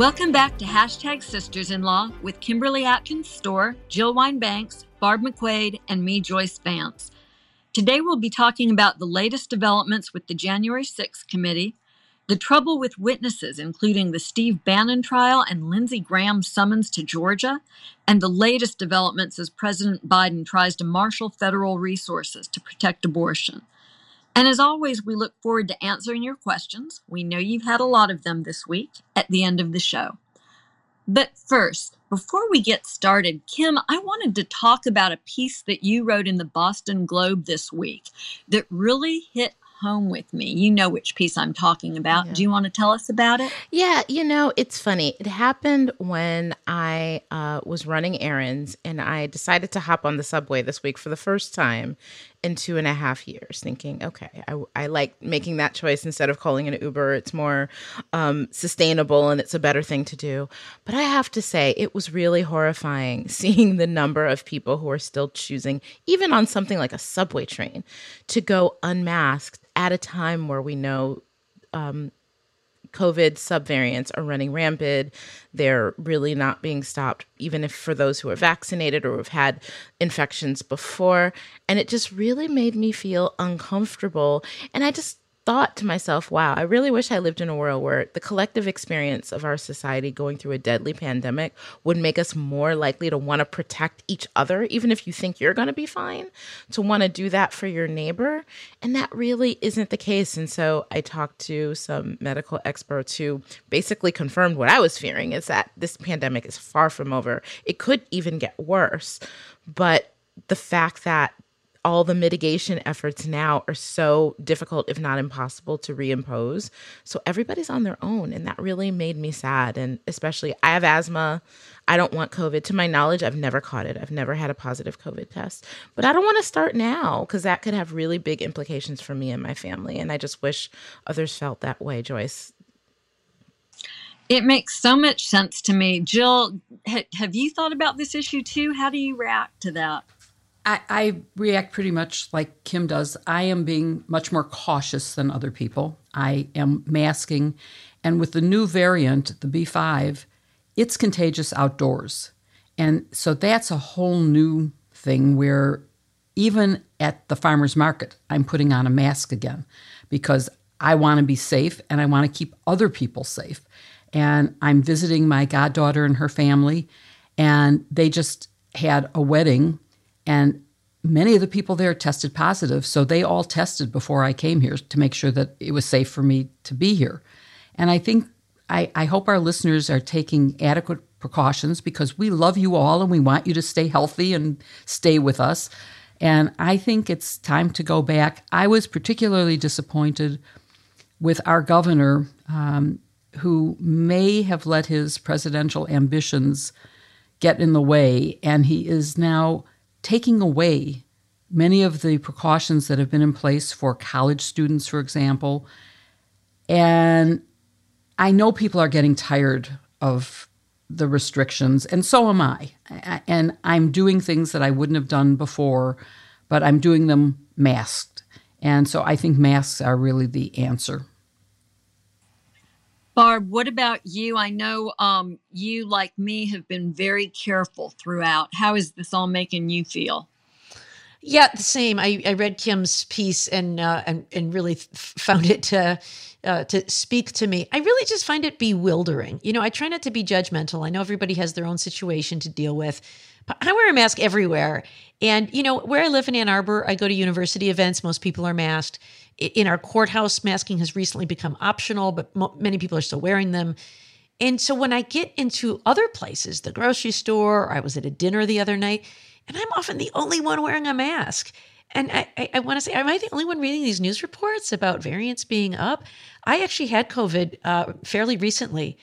Welcome back to Hashtag Sisters in Law with Kimberly Atkins Stohr, Jill Wine-Banks, Barb McQuade, and me, Joyce Vance. Today we'll be talking about the latest developments with the January 6th committee, the trouble with witnesses, including the Steve Bannon trial and Lindsey Graham's summons to Georgia, and the latest developments as President Biden tries to marshal federal resources to protect abortion. And as always, we look forward to answering your questions. We know you've had a lot of them this week at the end of the show. But first, before we get started, Kim, I wanted to talk about a piece that you wrote in the Boston Globe this week that really hit home with me. You know which piece I'm talking about. Yeah. Do you want to tell us about it? Yeah, you know, it's funny. It happened when I uh, was running errands and I decided to hop on the subway this week for the first time in two and a half years, thinking, okay, I, I like making that choice instead of calling an Uber. It's more um, sustainable and it's a better thing to do. But I have to say, it was really horrifying seeing the number of people who are still choosing, even on something like a subway train, to go unmasked at a time where we know um, COVID subvariants are running rampant. They're really not being stopped, even if for those who are vaccinated or have had infections before. And it just really made me feel uncomfortable. And I just thought to myself, wow, I really wish I lived in a world where the collective experience of our society going through a deadly pandemic would make us more likely to want to protect each other, even if you think you're going to be fine, to want to do that for your neighbor. And that really isn't the case. And so I talked to some medical experts who basically confirmed what I was fearing is that this pandemic is far from over. It could even get worse. But the fact that all the mitigation efforts now are so difficult, if not impossible, to reimpose. So everybody's on their own. And that really made me sad. And especially, I have asthma. I don't want COVID. To my knowledge, I've never caught it. I've never had a positive COVID test. But I don't want to start now because that could have really big implications for me and my family. And I just wish others felt that way, Joyce. It makes so much sense to me. Jill, ha- have you thought about this issue too? How do you react to that? I, I, react pretty much like Kim does. I am being much more cautious than other people. I am masking. And with the new variant, the B5, it's contagious outdoors. And so that's a whole new thing where even at the farmer's market, I'm putting on a mask again because I want to be safe and I want to keep other people safe. And I'm visiting my goddaughter and her family, and they just had a wedding and many of the people there tested positive. So they all tested before I came here to make sure that it was safe for me to be here. And I think, I, I hope our listeners are taking adequate precautions because we love you all and we want you to stay healthy and stay with us. And I think it's time to go back. I was particularly disappointed with our governor, um, who may have let his presidential ambitions get in the way, and he is now taking away many of the precautions that have been in place for college students, for example. And I know people are getting tired of the restrictions, and so am I. And I'm doing things that I wouldn't have done before, but I'm doing them masked. And so I think masks are really the answer. Barb, what about you? I know um, you, like me, have been very careful throughout. How is this all making you feel? Yeah, the same. I, I read Kim's piece and uh, and and really found it to uh, to speak to me. I really just find it bewildering. You know, I try not to be judgmental. I know everybody has their own situation to deal with, but I wear a mask everywhere. And you know, where I live in Ann Arbor, I go to university events. Most people are masked in our courthouse, masking has recently become optional, but mo- many people are still wearing them. And so when I get into other places, the grocery store, I was at a dinner the other night, and I'm often the only one wearing a mask. And I, I, I want to say, am I the only one reading these news reports about variants being up? I actually had COVID uh, fairly recently,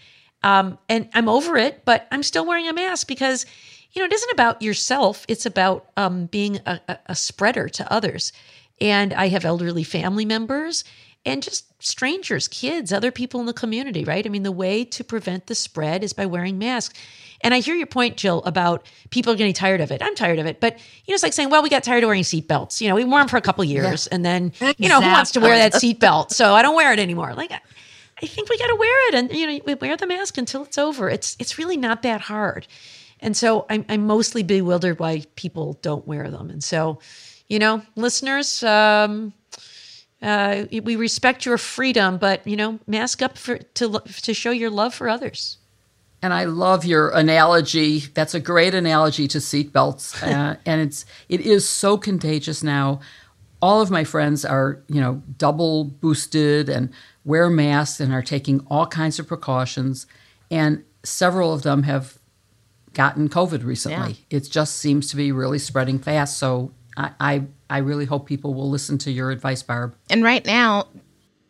um, and I'm over it, but I'm still wearing a mask because, you know, it isn't about yourself. It's about um, being a, a, a spreader to others. And I have elderly family members and just strangers, kids, other people in the community, right? I mean, the way to prevent the spread is by wearing masks. And I hear your point, Jill, about people getting tired of it. I'm tired of it. But, you know, it's like saying, well, we got tired of wearing seatbelts. You know, we wore them for a couple years yeah. and then, exactly. you know, who wants to wear that seatbelt? So I don't wear it anymore. Like, I think we got to wear it, and you know, we wear the mask until it's over. It's it's really not that hard, and so I'm I'm mostly bewildered why people don't wear them, and so, you know, listeners, um, uh, we respect your freedom, but you know, mask up for to to show your love for others. And I love your analogy. That's a great analogy to seatbelts, uh, and it's it is so contagious now. All of my friends are you know double boosted and wear masks and are taking all kinds of precautions, and several of them have gotten COVID recently. Yeah. It just seems to be really spreading fast. So I, I really hope people will listen to your advice, Barb. And right now,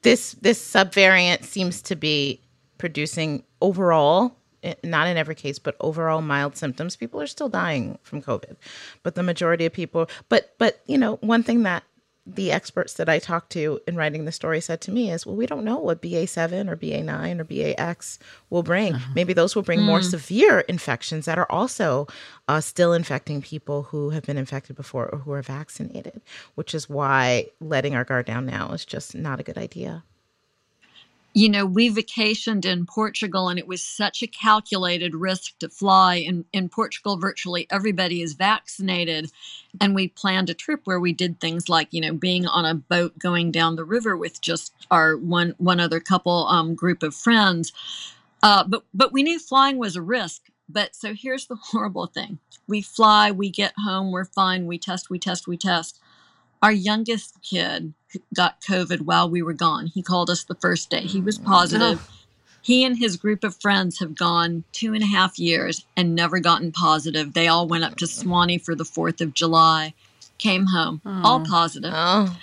this this subvariant seems to be producing overall eh, not in every case, but overall mild symptoms. People are still dying from COVID, but the majority of people. But but you know, one thing that the experts that I talked to in writing the story said to me is, well, we don't know what BA7 or BA9 or BAX will bring. Uh-huh. Maybe those will bring mm. more severe infections that are also uh, still infecting people who have been infected before or who are vaccinated, which is why letting our guard down now is just not a good idea you know, we vacationed in Portugal and it was such a calculated risk to fly. In, in Portugal, virtually everybody is vaccinated. And we planned a trip where we did things like, you know, being on a boat going down the river with just our one one other couple um, group of friends. Uh, but but we knew flying was a risk. But so here's the horrible thing: we fly, we get home, we're fine, we test, we test, we test. Our youngest kid got COVID while we were gone. He called us the first day. He was positive. He and his group of friends have gone two and a half years and never gotten positive. They all went up to Sewanee for the 4th of July, came home, oh. all positive. Oh.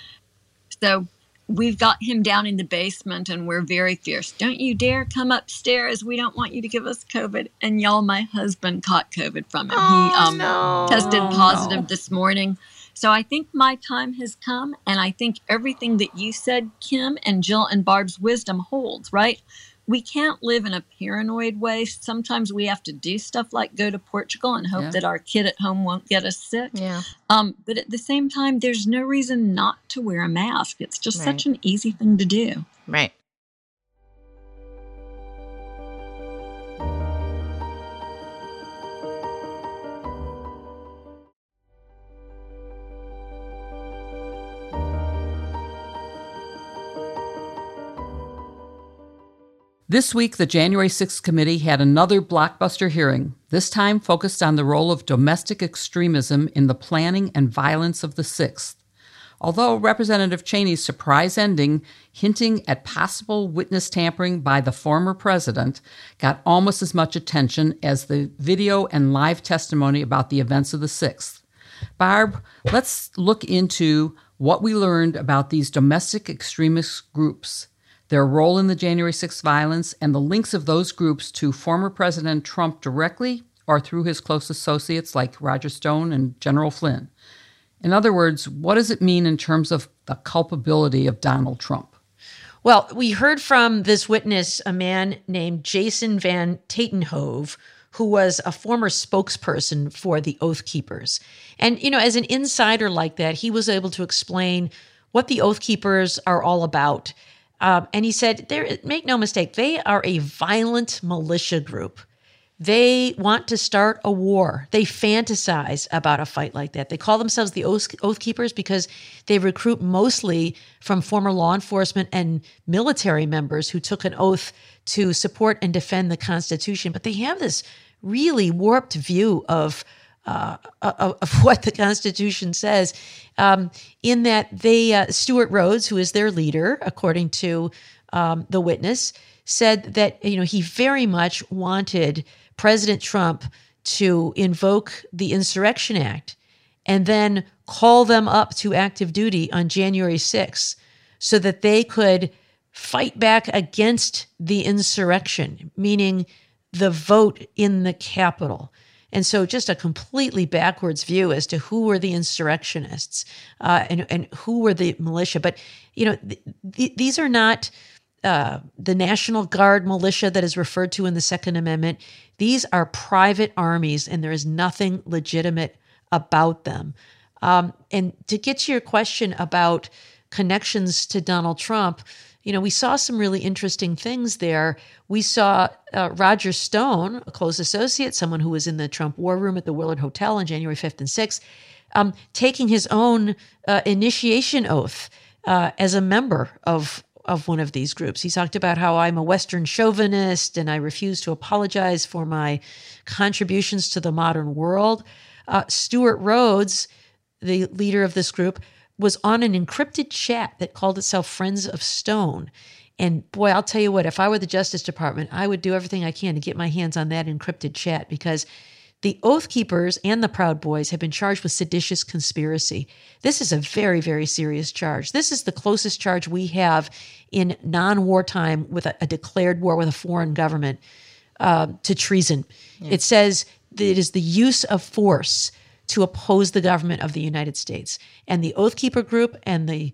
So we've got him down in the basement and we're very fierce. Don't you dare come upstairs. We don't want you to give us COVID. And y'all, my husband caught COVID from him. Oh, he um, no. tested positive no. this morning. So I think my time has come, and I think everything that you said, Kim and Jill and Barb's wisdom holds, right? We can't live in a paranoid way. Sometimes we have to do stuff like go to Portugal and hope yeah. that our kid at home won't get us sick. Yeah. Um, but at the same time, there's no reason not to wear a mask. It's just right. such an easy thing to do. Right. This week, the January 6th committee had another blockbuster hearing, this time focused on the role of domestic extremism in the planning and violence of the 6th. Although Representative Cheney's surprise ending, hinting at possible witness tampering by the former president, got almost as much attention as the video and live testimony about the events of the 6th. Barb, let's look into what we learned about these domestic extremist groups their role in the January 6th violence, and the links of those groups to former President Trump directly or through his close associates like Roger Stone and General Flynn. In other words, what does it mean in terms of the culpability of Donald Trump? Well, we heard from this witness, a man named Jason Van Tatenhove, who was a former spokesperson for the Oath Keepers. And, you know, as an insider like that, he was able to explain what the Oath Keepers are all about um, and he said, "There, make no mistake, they are a violent militia group. They want to start a war. They fantasize about a fight like that. They call themselves the Oath, Oath Keepers because they recruit mostly from former law enforcement and military members who took an oath to support and defend the Constitution. But they have this really warped view of uh, of, what the Constitution says, um, in that they, uh, Stewart Rhodes, who is their leader, according to um, the witness, said that you know he very much wanted President Trump to invoke the Insurrection Act and then call them up to active duty on January 6th so that they could fight back against the insurrection, meaning the vote in the Capitol. And so, just a completely backwards view as to who were the insurrectionists uh, and, and who were the militia. But, you know, th- th- these are not uh, the National Guard militia that is referred to in the Second Amendment. These are private armies, and there is nothing legitimate about them. Um, and to get to your question about connections to Donald Trump, you know, we saw some really interesting things there. We saw uh, Roger Stone, a close associate, someone who was in the Trump war room at the Willard Hotel on January 5th and 6th, um, taking his own uh, initiation oath uh, as a member of of one of these groups. He talked about how I'm a Western chauvinist and I refuse to apologize for my contributions to the modern world. Uh, Stewart Rhodes, the leader of this group, was on an encrypted chat that called itself Friends of Stone. And boy, I'll tell you what, if I were the Justice Department, I would do everything I can to get my hands on that encrypted chat because the Oath Keepers and the Proud Boys have been charged with seditious conspiracy. This is a very, very serious charge. This is the closest charge we have in non wartime with a, a, declared war with a foreign government uh, to treason. It says that it is the use of force to oppose the government of the United States. And the Oath Keeper group and the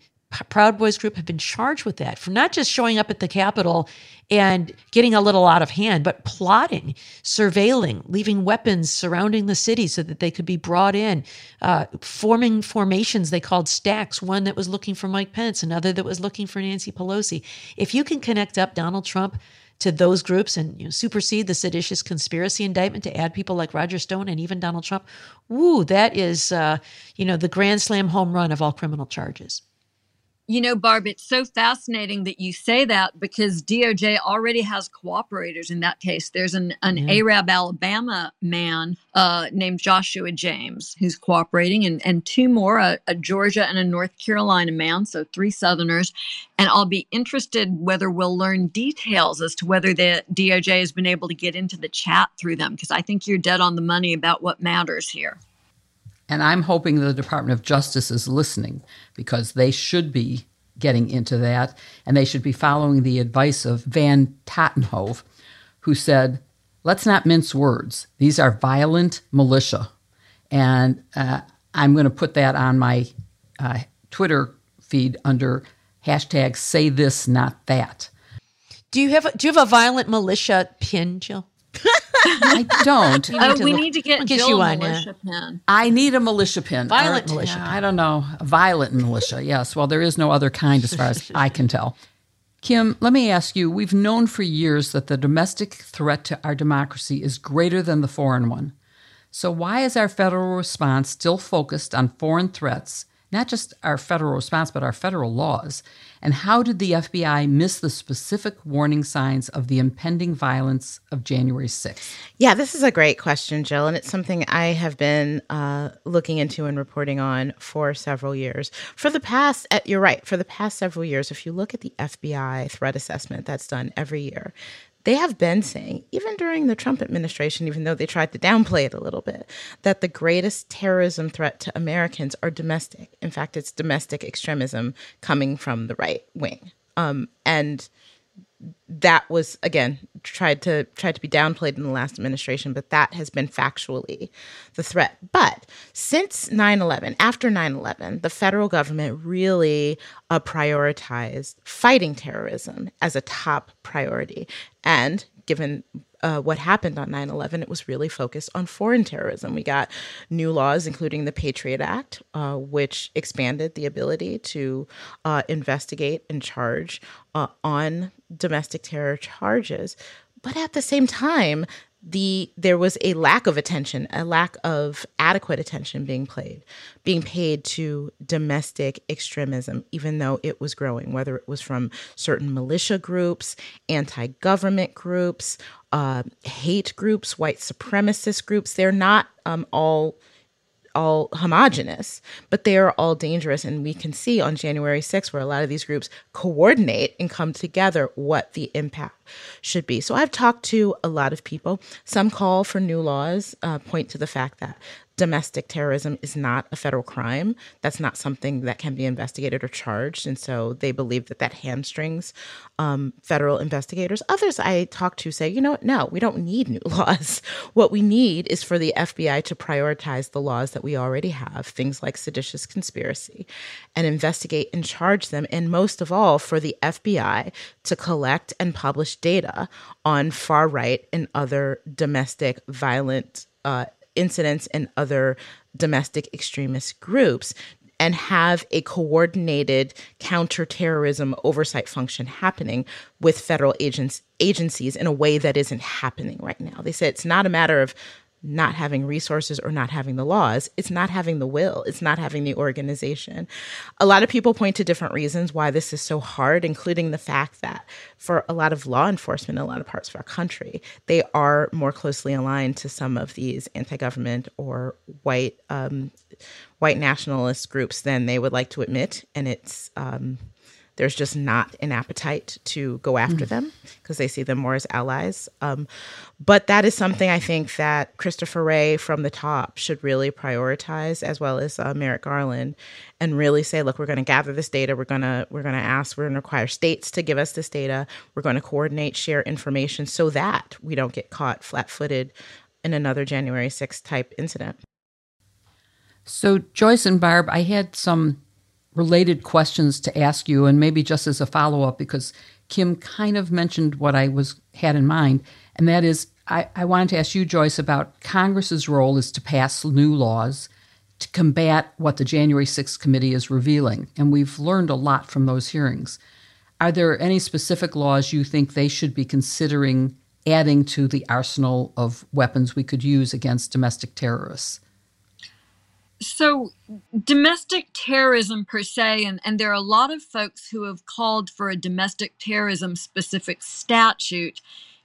Proud Boys group have been charged with that for not just showing up at the Capitol and getting a little out of hand, but plotting, surveilling, leaving weapons surrounding the city so that they could be brought in, uh, forming formations they called stacks, one that was looking for Mike Pence, another that was looking for Nancy Pelosi. If you can connect up Donald Trump to those groups and you know, supersede the seditious conspiracy indictment to add people like Roger Stone and even Donald Trump. Woo, that is, uh, you know, the grand slam home run of all criminal charges. You know, Barb, it's so fascinating that you say that because DOJ already has cooperators in that case. There's an, an mm-hmm. Arab, Alabama man uh, named Joshua James who's cooperating, and, and two more a, a Georgia and a North Carolina man, so three Southerners. And I'll be interested whether we'll learn details as to whether the DOJ has been able to get into the chat through them, because I think you're dead on the money about what matters here. And I'm hoping the Department of Justice is listening because they should be getting into that. And they should be following the advice of Van Tatenhove, who said, let's not mince words. These are violent militia. And uh, I'm going to put that on my uh, Twitter feed under hashtag say this, not that. Do you have do you have a violent militia pin, Jill? I don't. oh, we look, need to get Jill you a militia pin. I need a militia pin. Violent or, militia. Yeah, I don't know. A violent militia. Yes. Well, there is no other kind, as far as I can tell. Kim, let me ask you. We've known for years that the domestic threat to our democracy is greater than the foreign one. So why is our federal response still focused on foreign threats not just our federal response, but our federal laws? And how did the FBI miss the specific warning signs of the impending violence of January 6th? Yeah, this is a great question, Jill. And it's something I have been uh, looking into and reporting on for several years. For the past, uh, you're right, for the past several years, if you look at the FBI threat assessment that's done every year, they have been saying, even during the Trump administration, even though they tried to downplay it a little bit, that the greatest terrorism threat to Americans are domestic. In fact, it's domestic extremism coming from the right wing. Um, and that was again tried to tried to be downplayed in the last administration but that has been factually the threat. But since 9-11 after 9-11 the federal government really uh, prioritized fighting terrorism as a top priority. And given uh, what happened on 9 11, it was really focused on foreign terrorism. We got new laws, including the Patriot Act, uh, which expanded the ability to uh, investigate and charge uh, on domestic terror charges. But at the same time, the there was a lack of attention, a lack of adequate attention being played, being paid to domestic extremism, even though it was growing, whether it was from certain militia groups, anti-government groups, uh, hate groups, white supremacist groups. They're not um, all all homogenous, but they are all dangerous. And we can see on January 6th, where a lot of these groups coordinate and come together, what the impact should be. So I've talked to a lot of people. Some call for new laws, uh, point to the fact that domestic terrorism is not a federal crime. That's not something that can be investigated or charged. And so they believe that that hamstrings um, federal investigators. Others I talk to say, you know, no, we don't need new laws. What we need is for the FBI to prioritize the laws that we already have, things like seditious conspiracy, and investigate and charge them. And most of all, for the FBI to collect and publish data on far right and other domestic violent uh, incidents and other domestic extremist groups and have a coordinated counterterrorism oversight function happening with federal agents agencies in a way that isn't happening right now. They say it's not a matter of not having resources or not having the laws. It's not having the will. It's not having the organization. A lot of people point to different reasons why this is so hard, including the fact that for a lot of law enforcement in a lot of parts of our country, they are more closely aligned to some of these anti-government or white um, white nationalist groups than they would like to admit, and it's um, there's just not an appetite to go after mm. them because they see them more as allies. Um, but that is something I think that Christopher Wray from the top should really prioritize, as well as uh, Merrick Garland, and really say, look, we're going to gather this data. We're going to we're going to ask. We're going to require states to give us this data. We're going to coordinate, share information so that we don't get caught flat-footed in another January 6th type incident. So, Joyce and Barb, I had some related questions to ask you, and maybe just as a follow up, because Kim kind of mentioned what I was had in mind, and that is I, I wanted to ask you, Joyce, about Congress's role is to pass new laws to combat what the January 6th committee is revealing, and we've learned a lot from those hearings. Are there any specific laws you think they should be considering adding to the arsenal of weapons we could use against domestic terrorists? So, domestic terrorism per se, and, and there are a lot of folks who have called for a domestic terrorism specific statute.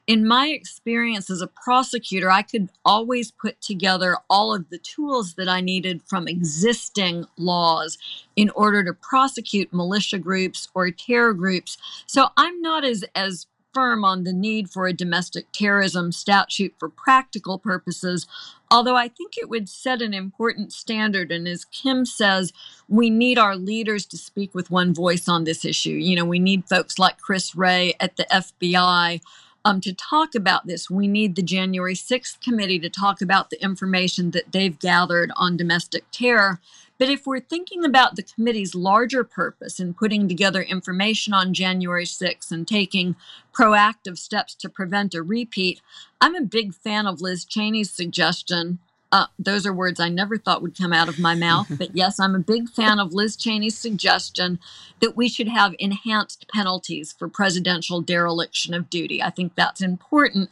In my experience as a prosecutor, I could always put together all of the tools that I needed from existing laws in order to prosecute militia groups or terror groups. So I'm not as, as firm on the need for a domestic terrorism statute for practical purposes, although I think it would set an important standard. And as Kim says, we need our leaders to speak with one voice on this issue. You know, we need folks like Chris Wray at the FBI. Um, to talk about this, we need the January 6th committee to talk about the information that they've gathered on domestic terror but if we're thinking about the committee's larger purpose in putting together information on January 6th and taking proactive steps to prevent a repeat, I'm a big fan of Liz Cheney's suggestion. Uh, those are words I never thought would come out of my mouth. But yes, I'm a big fan of Liz Cheney's suggestion that we should have enhanced penalties for presidential dereliction of duty. I think that's important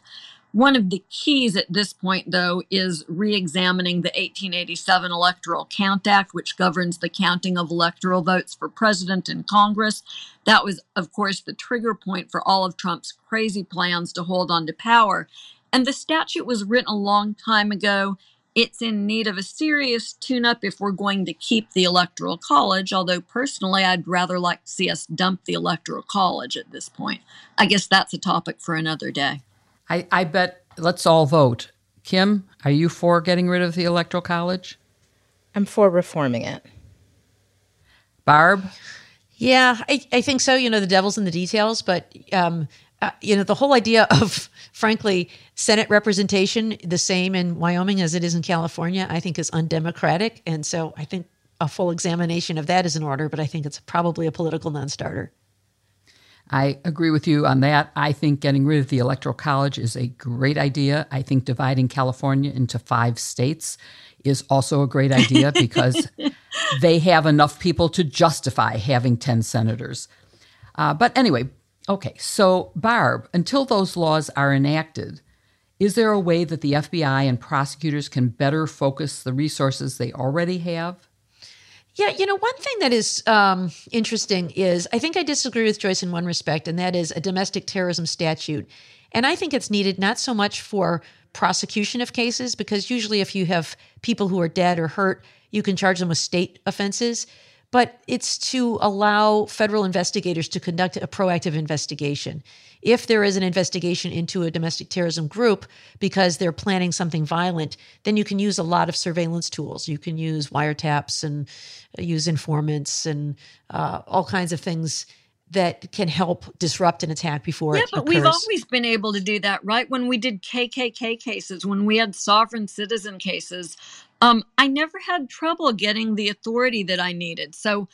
one of the keys at this point, though, is re examining the 1887 Electoral Count Act, which governs the counting of electoral votes for president and Congress. That was, of course, the trigger point for all of Trump's crazy plans to hold on to power. And the statute was written a long time ago. It's in need of a serious tune up if we're going to keep the Electoral College, although personally, I'd rather like to see us dump the Electoral College at this point. I guess that's a topic for another day. I, I bet let's all vote. Kim, are you for getting rid of the Electoral College? I'm for reforming it. Barb? Yeah, I, I think so. You know, the devil's in the details, but, um, uh, you know, the whole idea of, frankly, Senate representation the same in Wyoming as it is in California, I think is undemocratic. And so I think a full examination of that is in order, but I think it's probably a political non starter. I agree with you on that. I think getting rid of the Electoral College is a great idea. I think dividing California into five states is also a great idea because they have enough people to justify having 10 senators. Uh, but anyway, okay, so Barb, until those laws are enacted, is there a way that the FBI and prosecutors can better focus the resources they already have? Yeah, you know, one thing that is um, interesting is I think I disagree with Joyce in one respect, and that is a domestic terrorism statute. And I think it's needed not so much for prosecution of cases, because usually if you have people who are dead or hurt, you can charge them with state offenses but it's to allow federal investigators to conduct a proactive investigation. If there is an investigation into a domestic terrorism group because they're planning something violent, then you can use a lot of surveillance tools. You can use wiretaps and use informants and uh, all kinds of things that can help disrupt an attack before yeah, it but we've always been able to do that, right? When we did KKK cases, when we had sovereign citizen cases, um, I never had trouble getting the authority that I needed. So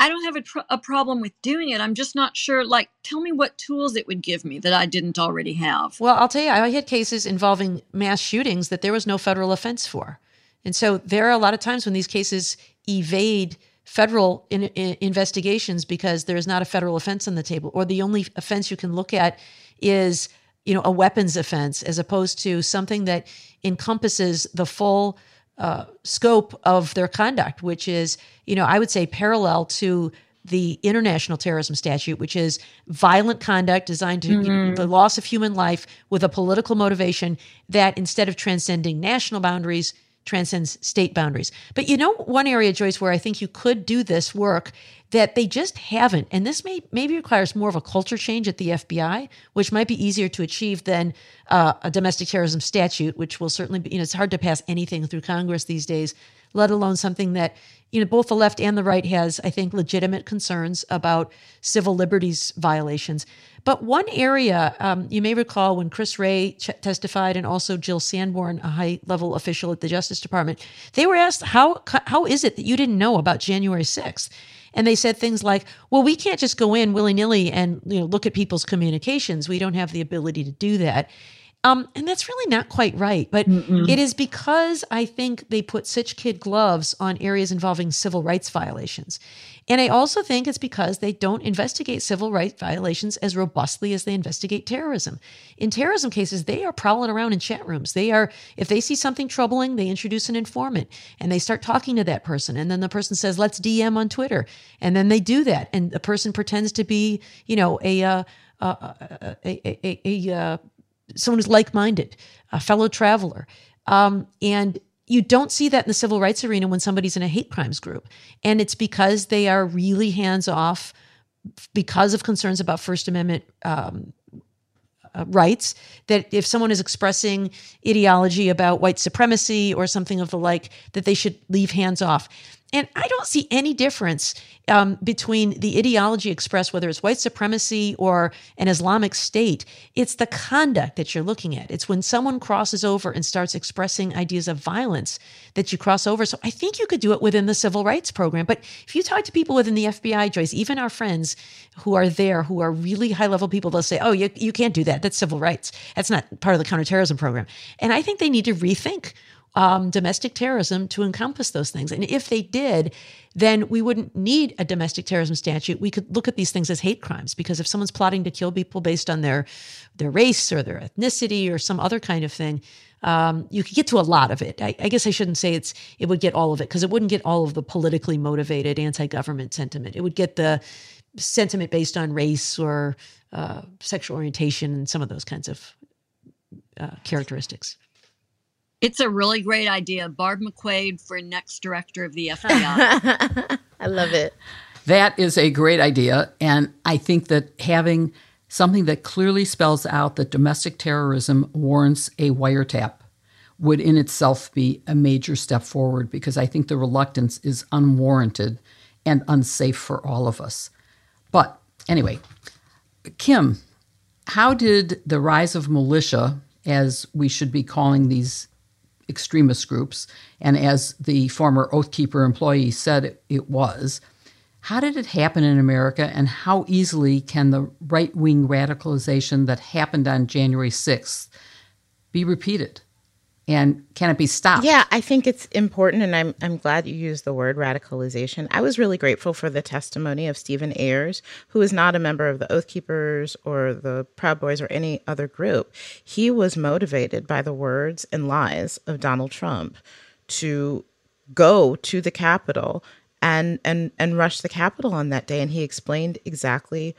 I, don't have a, tr- a problem with doing it. I'm just not sure. Like, tell me what tools it would give me that I didn't already have. Well, I'll tell you, I had cases involving mass shootings that there was no federal offense for. And so there are a lot of times when these cases evade federal in, in investigations because there is not a federal offense on the table, or the only offense you can look at is you know a weapons offense as opposed to something that encompasses the full uh, scope of their conduct, which is you know I would say parallel to the international terrorism statute, which is violent conduct designed to mm-hmm. the loss of human life with a political motivation that instead of transcending national boundaries transcends state boundaries. But you know, one area, Joyce, where I think you could do this work that they just haven't, and this may maybe requires more of a culture change at the FBI, which might be easier to achieve than uh, a domestic terrorism statute, which will certainly be. You know, it's hard to pass anything through Congress these days, let alone something that you know both the left and the right has, I think, legitimate concerns about civil liberties violations. But one area um, you may recall when Chris Wray ch- testified, and also Jill Sanborn, a high level official at the Justice Department, they were asked how how is it that you didn't know about January sixth? And they said things like, "Well, we can't just go in willy nilly and you know look at people's communications. We don't have the ability to do that." Um, and that's really not quite right. But Mm-mm. it is because I think they put such kid gloves on areas involving civil rights violations. And I also think it's because they don't investigate civil rights violations as robustly as they investigate terrorism. In terrorism cases, they are prowling around in chat rooms. They are, if they see something troubling, they introduce an informant and they start talking to that person. And then the person says, let's DM on Twitter. And then they do that. And the person pretends to be, you know, a, uh, uh, a, a, a, a, uh, someone who's like-minded, a fellow traveler. Um, and you don't see that in the civil rights arena when somebody's in a hate crimes group. And it's because they are really hands off because of concerns about First Amendment um, uh, rights. That if someone is expressing ideology about white supremacy or something of the like, that they should leave hands off. And I don't see any difference um, between the ideology expressed, whether it's white supremacy or an Islamic state. It's the conduct that you're looking at. It's when someone crosses over and starts expressing ideas of violence that you cross over. So I think you could do it within the civil rights program. But if you talk to people within the FBI, Joyce, even our friends who are there, who are really high level people, they'll say, oh, you, you can't do that. That's civil rights. That's not part of the counterterrorism program. And I think they need to rethink um, domestic terrorism to encompass those things. And if they did, then we wouldn't need a domestic terrorism statute. We could look at these things as hate crimes because if someone's plotting to kill people based on their their race or their ethnicity or some other kind of thing, um, you could get to a lot of it. I, I, guess I shouldn't say it's it would get all of it because it wouldn't get all of the politically motivated anti-government sentiment. It would get the sentiment based on race or uh, sexual orientation and some of those kinds of uh, it's a really great idea. Barb McQuade for next director of the FBI. I love it. That is a great idea. And I think that having something that clearly spells out that domestic terrorism warrants a wiretap would in itself be a major step forward because I think the reluctance is unwarranted and unsafe for all of us. But anyway, Kim, how did the rise of militia, as we should be calling these extremist groups, and as the former Oath Keeper employee said it, it was. How did it happen in America, and how easily can the right wing radicalization that happened on January 6th be repeated? And can it be stopped? Yeah, I think it's important, and I'm I'm glad you used the word radicalization. I was really grateful for the testimony of Stephen Ayres, who is not a member of the Oath Keepers or the Proud Boys or any other group. He was motivated by the words and lies of Donald Trump to go to the Capitol and and and rush the Capitol on that day, and he explained exactly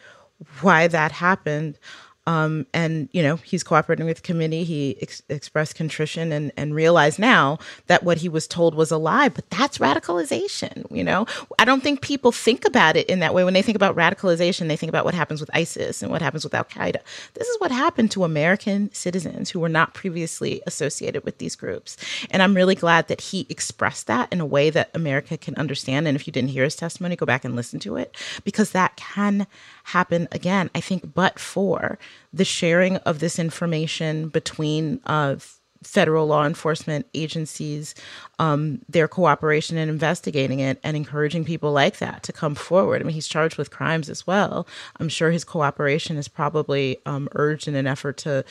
why that happened um, and you know he's cooperating with the committee. He ex- expressed contrition and and realized now that what he was told was a lie. But that's radicalization. You know, I don't think people think about it in that way. When they think about radicalization, they think about what happens with ISIS and what happens with Al Qaeda. This is what happened to American citizens who were not previously associated with these groups. And I'm really glad that he expressed that in a way that America can understand. And if you didn't hear his testimony, go back and listen to it because that can happen again. I think, but for the sharing of this information between uh, federal law enforcement agencies, um, their cooperation in investigating it and encouraging people like that to come forward. I mean, he's charged with crimes as well. I'm sure his cooperation is probably um, urged in an effort to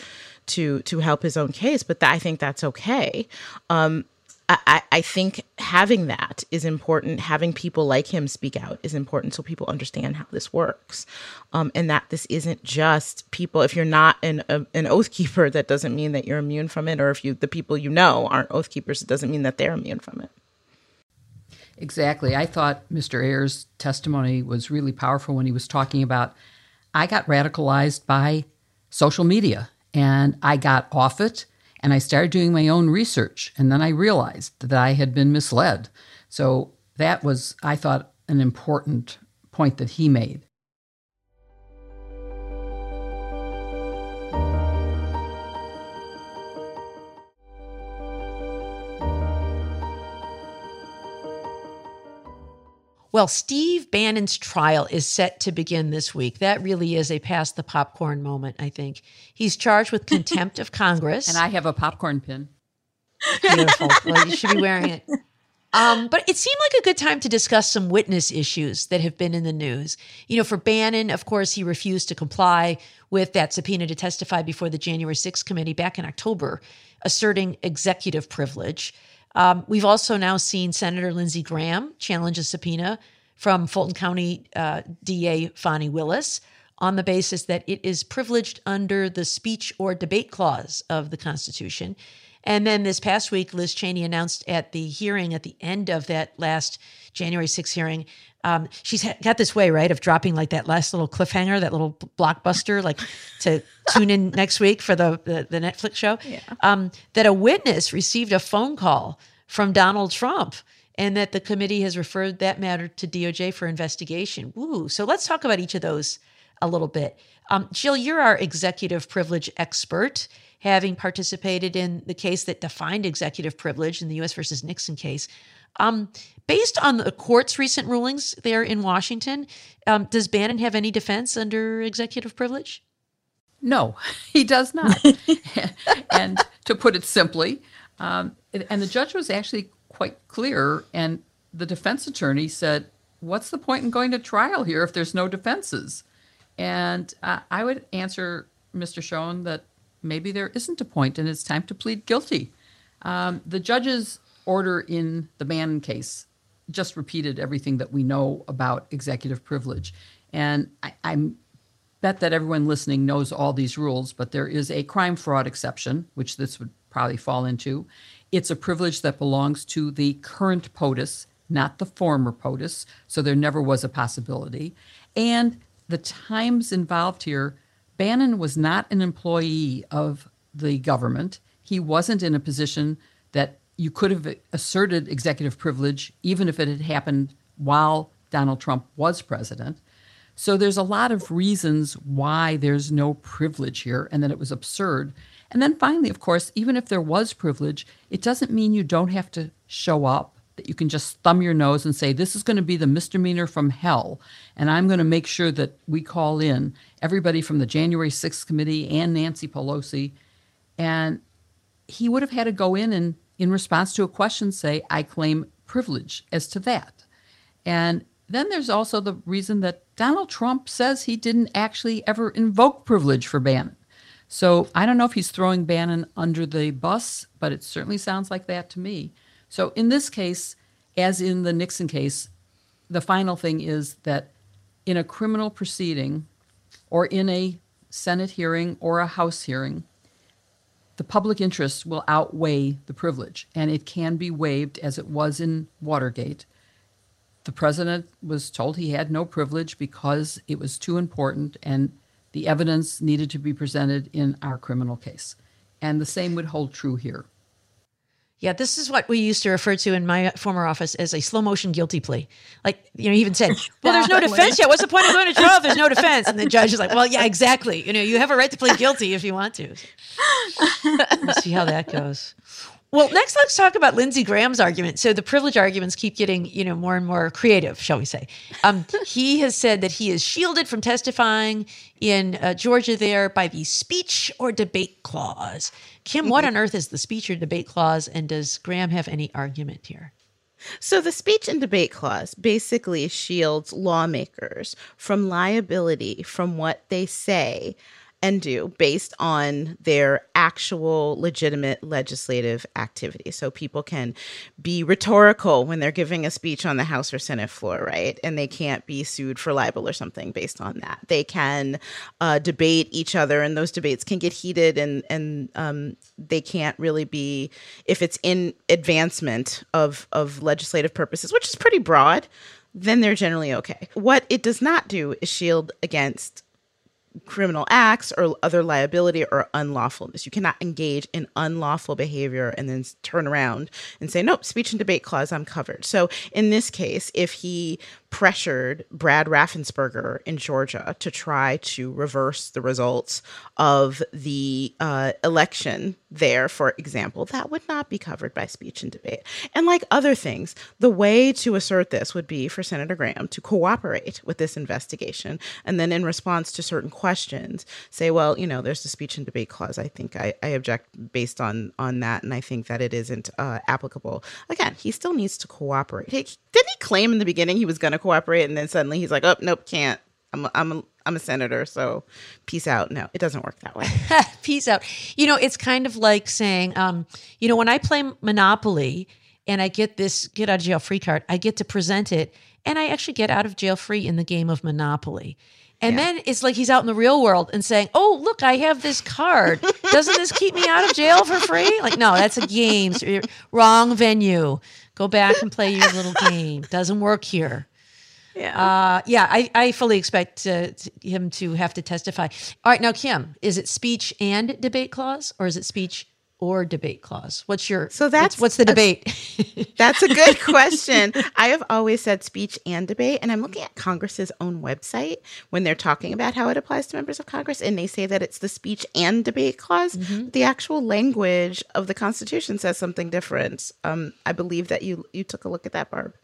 to to help his own case, but th- I think that's okay. Um, I, I think having that is important. Having people like him speak out is important so people understand how this works. Um, and that this isn't just people. If you're not an, a, an oath keeper, that doesn't mean that you're immune from it. Or if you the people you know aren't oath keepers, it doesn't mean that they're immune from it. Exactly. I thought Mr. Ayres' testimony was really powerful when he was talking about I got radicalized by social media and I got off it and I started doing my own research. And then I realized that I had been misled. So that was, I thought, an important point that he made. Well, Steve Bannon's trial is set to begin this week. That really is a pass the popcorn moment, I think. He's charged with contempt of Congress. And I have a popcorn pin. Beautiful. well, you should be wearing it. Um, but it seemed like a good time to discuss some witness issues that have been in the news. You know, for Bannon, of course, he refused to comply with that subpoena to testify before the January 6th committee back in October, asserting executive privilege. Um, we've also now seen Senator Lindsey Graham challenge a subpoena from Fulton County uh, DA Fani Willis on the basis that it is privileged under the speech or debate clause of the Constitution. And then this past week, Liz Cheney announced at the hearing at the end of that last January 6th hearing, um, she's got this way, right, of dropping like that last little cliffhanger, that little blockbuster, like to tune in next week for the, the, the Netflix show, yeah. um, that a witness received a phone call from Donald Trump and that the committee has referred that matter to DOJ for investigation. Woo. so let's talk about each of those a little bit. Um, Jill, you're our executive privilege expert, having participated in the case that defined executive privilege in the U.S. versus Nixon case. Um, based on the court's recent rulings there in Washington, um, does Bannon have any defense under executive privilege? No, he does not. and to put it simply, um, and the judge was actually quite clear, and the defense attorney said, What's the point in going to trial here if there's no defenses? And uh, I would answer Mr. Schoen that maybe there isn't a point and it's time to plead guilty. Um, the judge's order in the Bannon case just repeated everything that we know about executive privilege. And I, I'm bet that everyone listening knows all these rules, but there is a crime fraud exception, which this would probably fall into. It's a privilege that belongs to the current POTUS, not the former POTUS, so there never was a possibility. And the times involved here, Bannon was not an employee of the government. He wasn't in a position that you could have asserted executive privilege, even if it had happened while Donald Trump was president. So there's a lot of reasons why there's no privilege here and that it was absurd. And then finally, of course, even if there was privilege, it doesn't mean you don't have to show up, that you can just thumb your nose and say, This is going to be the misdemeanor from hell. And I'm going to make sure that we call in everybody from the January 6th committee and Nancy Pelosi. And he would have had to go in and, in response to a question, say, I claim privilege as to that. And then there's also the reason that Donald Trump says he didn't actually ever invoke privilege for Bannon. So I don't know if he's throwing Bannon under the bus, but it certainly sounds like that to me. So in this case, as in the Nixon case, the final thing is that in a criminal proceeding or in a Senate hearing or a House hearing, the public interest will outweigh the privilege, and it can be waived as it was in Watergate. The president was told he had no privilege because it was too important, and the evidence needed to be presented in our criminal case. And the same would hold true here. Yeah, this is what we used to refer to in my former office as a slow motion guilty plea. Like, you know, he even said, Well, there's no defense yet. What's the point of going to trial if there's no defense? And the judge is like, Well, yeah, exactly. You know, you have a right to plead guilty if you want to. we'll see how that goes. Well, next let's talk about Lindsey Graham's argument. So the privilege arguments keep getting, you know, more and more creative, shall we say? Um, he has said that he is shielded from testifying in uh, Georgia there by the speech or debate clause. Kim, what on earth is the speech or debate clause, and does Graham have any argument here? So, the speech and debate clause basically shields lawmakers from liability from what they say and do based on their actual legitimate legislative activity. So people can be rhetorical when they're giving a speech on the House or Senate floor, right? And they can't be sued for libel or something based on that. They can uh, debate each other, and those debates can get heated, and and um, they can't really be if it's in advancement of of legislative purposes, which is pretty broad. Then they're generally okay. What it does not do is shield against criminal acts or other liability or unlawfulness. You cannot engage in unlawful behavior and then turn around and say, nope, speech and debate clause, I'm covered. So in this case, if he pressured Brad Raffensperger in Georgia to try to reverse the results of the uh, election there, for example, that would not be covered by speech and debate. And like other things, the way to assert this would be for Senator Graham to cooperate with this investigation and then in response to certain questions say, well, you know, there's the speech and debate clause. I think I, I object based on on that, and I think that it isn't uh, applicable. Again, he still needs to cooperate. He, didn't he claim in the beginning he was going to cooperate, and then suddenly he's like, "Oh, nope, can't. I'm, I'm, a, I'm a senator, so peace out." No, it doesn't work that way. peace out. You know, it's kind of like saying, um, you know, when I play Monopoly and I get this get out of jail free card, I get to present it, and I actually get out of jail free in the game of Monopoly. And yeah. then it's like he's out in the real world and saying, "Oh, look, I have this card. Doesn't this keep me out of jail for free?" Like, no, that's a game. Wrong venue. Go back and play your little game. Doesn't work here. Yeah. Uh, yeah, I, I fully expect uh, him to have to testify. All right, now, Kim, is it speech and debate clause or is it speech or debate clause? What's your so that's what's, what's the debate? that's a good question. I have always said speech and debate, and I'm looking at Congress's own website when they're talking about how it applies to members of Congress, and they say that it's the speech and debate clause. Mm-hmm. The actual language of the Constitution says something different. Um, I believe that you you took a look at that, Barb.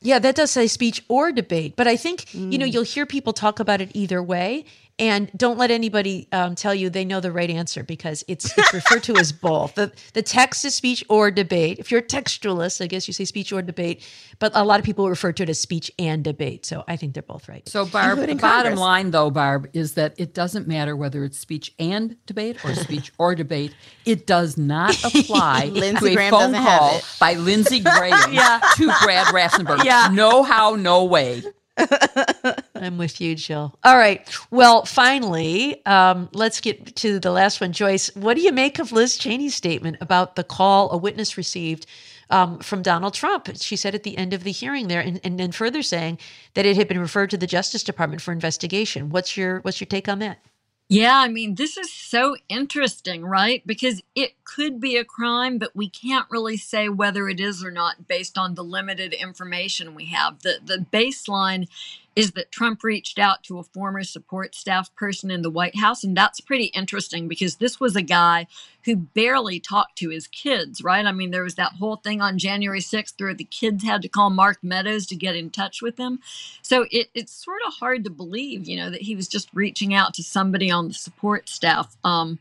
Yeah, that does say speech or debate, but I think mm. you know mm. you'll hear people talk about it either way, and don't let anybody um, tell you they know the right answer because it's, it's referred to as both. The, the text is speech or debate. If you're a textualist, I guess you say speech or debate, but a lot of people refer to it as speech and debate. So I think they're both right. So, Barb, the bottom line, though, Barb, is that it doesn't matter whether it's speech and debate or speech or debate. It does not apply to a Graham phone call by Lindsey Graham yeah. to Brad Raffensperger. Yeah. No how, no way. I'm with you, Jill. All right. Well, finally, um, let's get to the last one. Joyce, what do you make of Liz Cheney's statement about the call a witness received um, from Donald Trump? She said at the end of the hearing there, and, and then further saying that it had been referred to the Justice Department for investigation. What's your What's your take on that? Yeah, I mean, this is so interesting, right? Because it could be a crime, but we can't really say whether it is or not based on the limited information we have. The the baseline is that Trump reached out to a former support staff person in the White House. And that's pretty interesting because this was a guy who barely talked to his kids, right? I mean, there was that whole thing on January 6th where the kids had to call Mark Meadows to get in touch with him. So it, it's sort of hard to believe, you know, that he was just reaching out to somebody on the support staff. Um,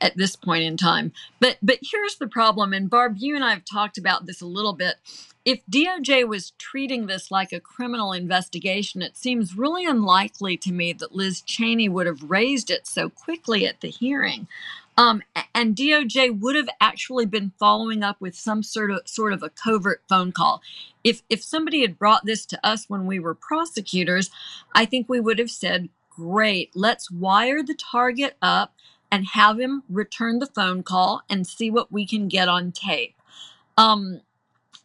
at this point in time. But but here's the problem and Barb you and I have talked about this a little bit if DOJ was treating this like a criminal investigation, it seems really unlikely to me that Liz Cheney would have raised it so quickly at the hearing. Um, and DOJ would have actually been following up with some sort of sort of a covert phone call. If if somebody had brought this to us when we were prosecutors, I think we would have said, "Great, let's wire the target up and have him return the phone call and see what we can get on tape." Um,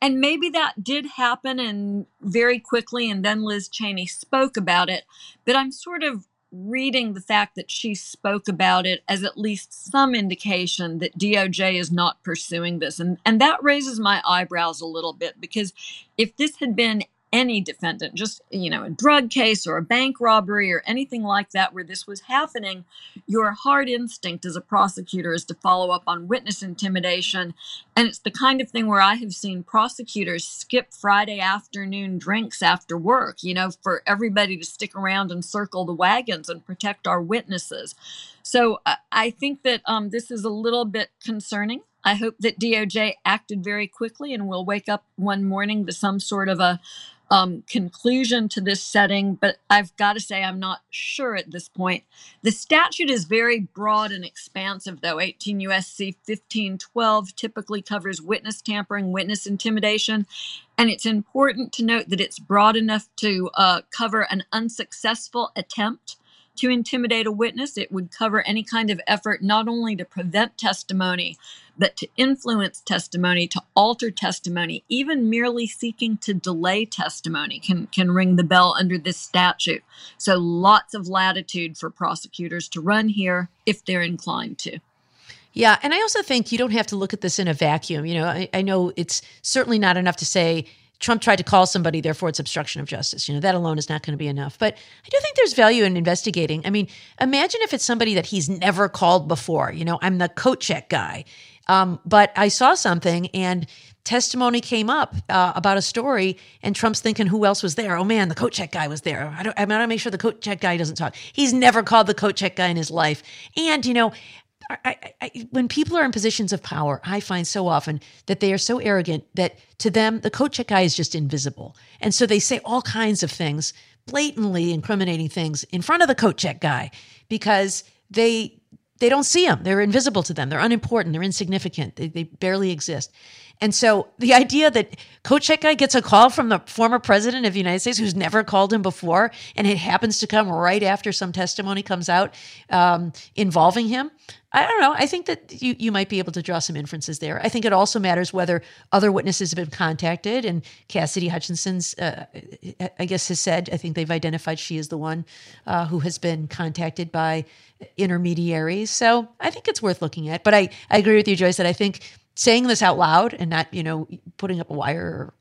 and maybe that did happen and very quickly, and then Liz Cheney spoke about it. But I'm sort of reading the fact that she spoke about it as at least some indication that DOJ is not pursuing this. And, and that raises my eyebrows a little bit because if this had been any defendant, just, you know, a drug case or a bank robbery or anything like that where this was happening, your hard instinct as a prosecutor is to follow up on witness intimidation. And it's the kind of thing where I have seen prosecutors skip Friday afternoon drinks after work, you know, for everybody to stick around and circle the wagons and protect our witnesses. So uh, I think that um, this is a little bit concerning. I hope that DOJ acted very quickly and we'll wake up one morning to some sort of a um, conclusion to this setting, but I've got to say I'm not sure at this point. The statute is very broad and expansive, though. 18 USC 1512 typically covers witness tampering, witness intimidation, and it's important to note that it's broad enough to uh, cover an unsuccessful attempt to intimidate a witness. It would cover any kind of effort not only to prevent testimony, but to influence testimony, to alter testimony, even merely seeking to delay testimony can, can ring the bell under this statute. So lots of latitude for prosecutors to run here if they're inclined to. Yeah, and I also think you don't have to look at this in a vacuum. You know, I, I know it's certainly not enough to say Trump tried to call somebody, therefore it's obstruction of justice. You know, that alone is not going to be enough. But I do think there's value in investigating. I mean, imagine if it's somebody that he's never called before. You know, I'm the coat check guy. Um, but I saw something and testimony came up uh, about a story, and Trump's thinking, who else was there? Oh man, the coat check guy was there. I, don't, I gotta make sure the coat check guy doesn't talk. He's never called the coat check guy in his life. And, you know, I, I, when people are in positions of power, I find so often that they are so arrogant that to them, the coat check guy is just invisible. And so they say all kinds of things, blatantly incriminating things in front of the coat check guy because they they don't see him. They're invisible to them. They're unimportant. They're insignificant. They, they barely exist. And so the idea that coat check guy gets a call from the former president of the United States who's never called him before, and it happens to come right after some testimony comes out um, involving him, I don't know. I think that you, you might be able to draw some inferences there. I think it also matters whether other witnesses have been contacted. And Cassidy Hutchinson's, uh, I guess, has said, I think they've identified she is the one uh, who has been contacted by intermediaries. So I think it's worth looking at. But I, I agree with you, Joyce, that I think saying this out loud and not, you know, putting up a wire or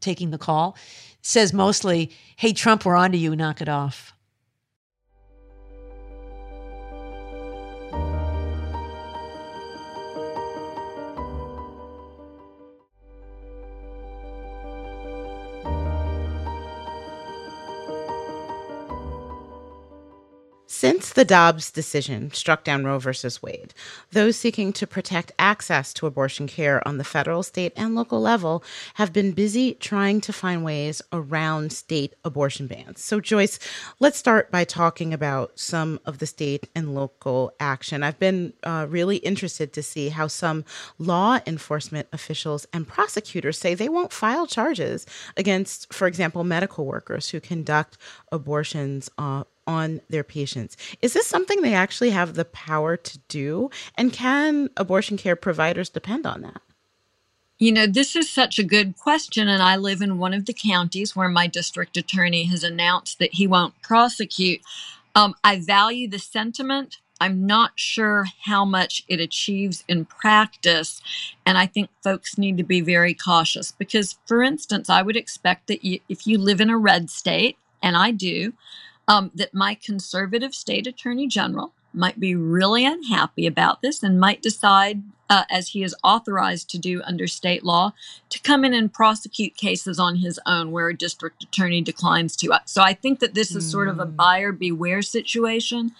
taking the call says mostly, hey, Trump, we're on to you, knock it off. Since the Dobbs decision struck down Roe v. Wade, those seeking to protect access to abortion care on the federal, state, and local level have been busy trying to find ways around state abortion bans. So, Joyce, let's start by talking about some of the state and local action. I've been uh, really interested to see how some law enforcement officials and prosecutors say they won't file charges against, for example, medical workers who conduct abortions uh, on their patients. Is this something they actually have the power to do? And can abortion care providers depend on that? You know, this is such a good question. And I live in one of the counties where my district attorney has announced that he won't prosecute. Um, I value the sentiment. I'm not sure how much it achieves in practice. And I think folks need to be very cautious because, for instance, I would expect that you, if you live in a red state, and I do, um, that my conservative state attorney general might be really unhappy about this and might decide, uh, as he is authorized to do under state law, to come in and prosecute cases on his own where a district attorney declines to. So I think that this is sort of a hmm. buyer beware situation.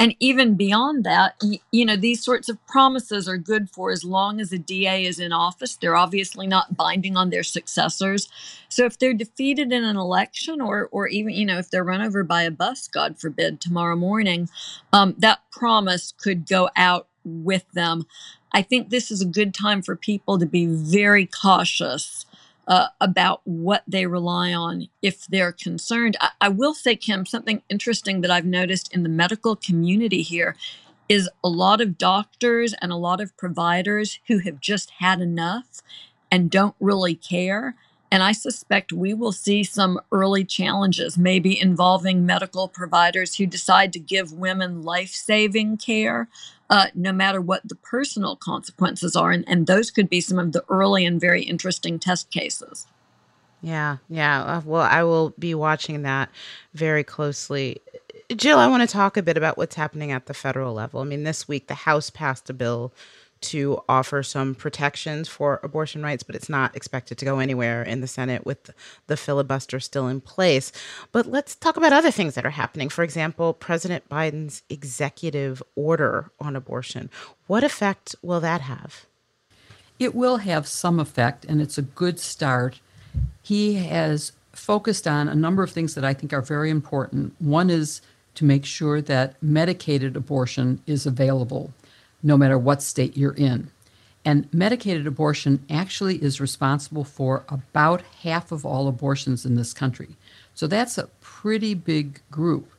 And even beyond that, you, know, these sorts of promises are good for as long as a DA is in office. They're obviously not binding on their successors. So if they're defeated in an election or, or even, you know, if they're run over by a bus, God forbid, tomorrow morning, um, that promise could go out with them. I think this is a good time for people to be very cautious uh, about what they rely on if they're concerned. I, I will say, Kim, something interesting that I've noticed in the medical community here is a lot of doctors and a lot of providers who have just had enough and don't really care. And I suspect we will see some early challenges, maybe involving medical providers who decide to give women life saving care uh, no matter what the personal consequences are. And, and those could be some of the early and very interesting test cases. Yeah, yeah. Uh, well, I will be watching that very closely. Jill, I want to talk a bit about what's happening at the federal level. I mean, this week the House passed a bill to offer some protections for abortion rights, but it's not expected to go anywhere in the Senate with the filibuster still in place. But let's talk about other things that are happening. For example, President Biden's executive order on abortion. What effect will that have? It will have some effect, and it's a good start. He has focused on a number of things that I think are very important. One is to make sure that medicated abortion is available no matter what state you're in. And medicated abortion actually is responsible for about half of all abortions in this country. So that's a pretty big group.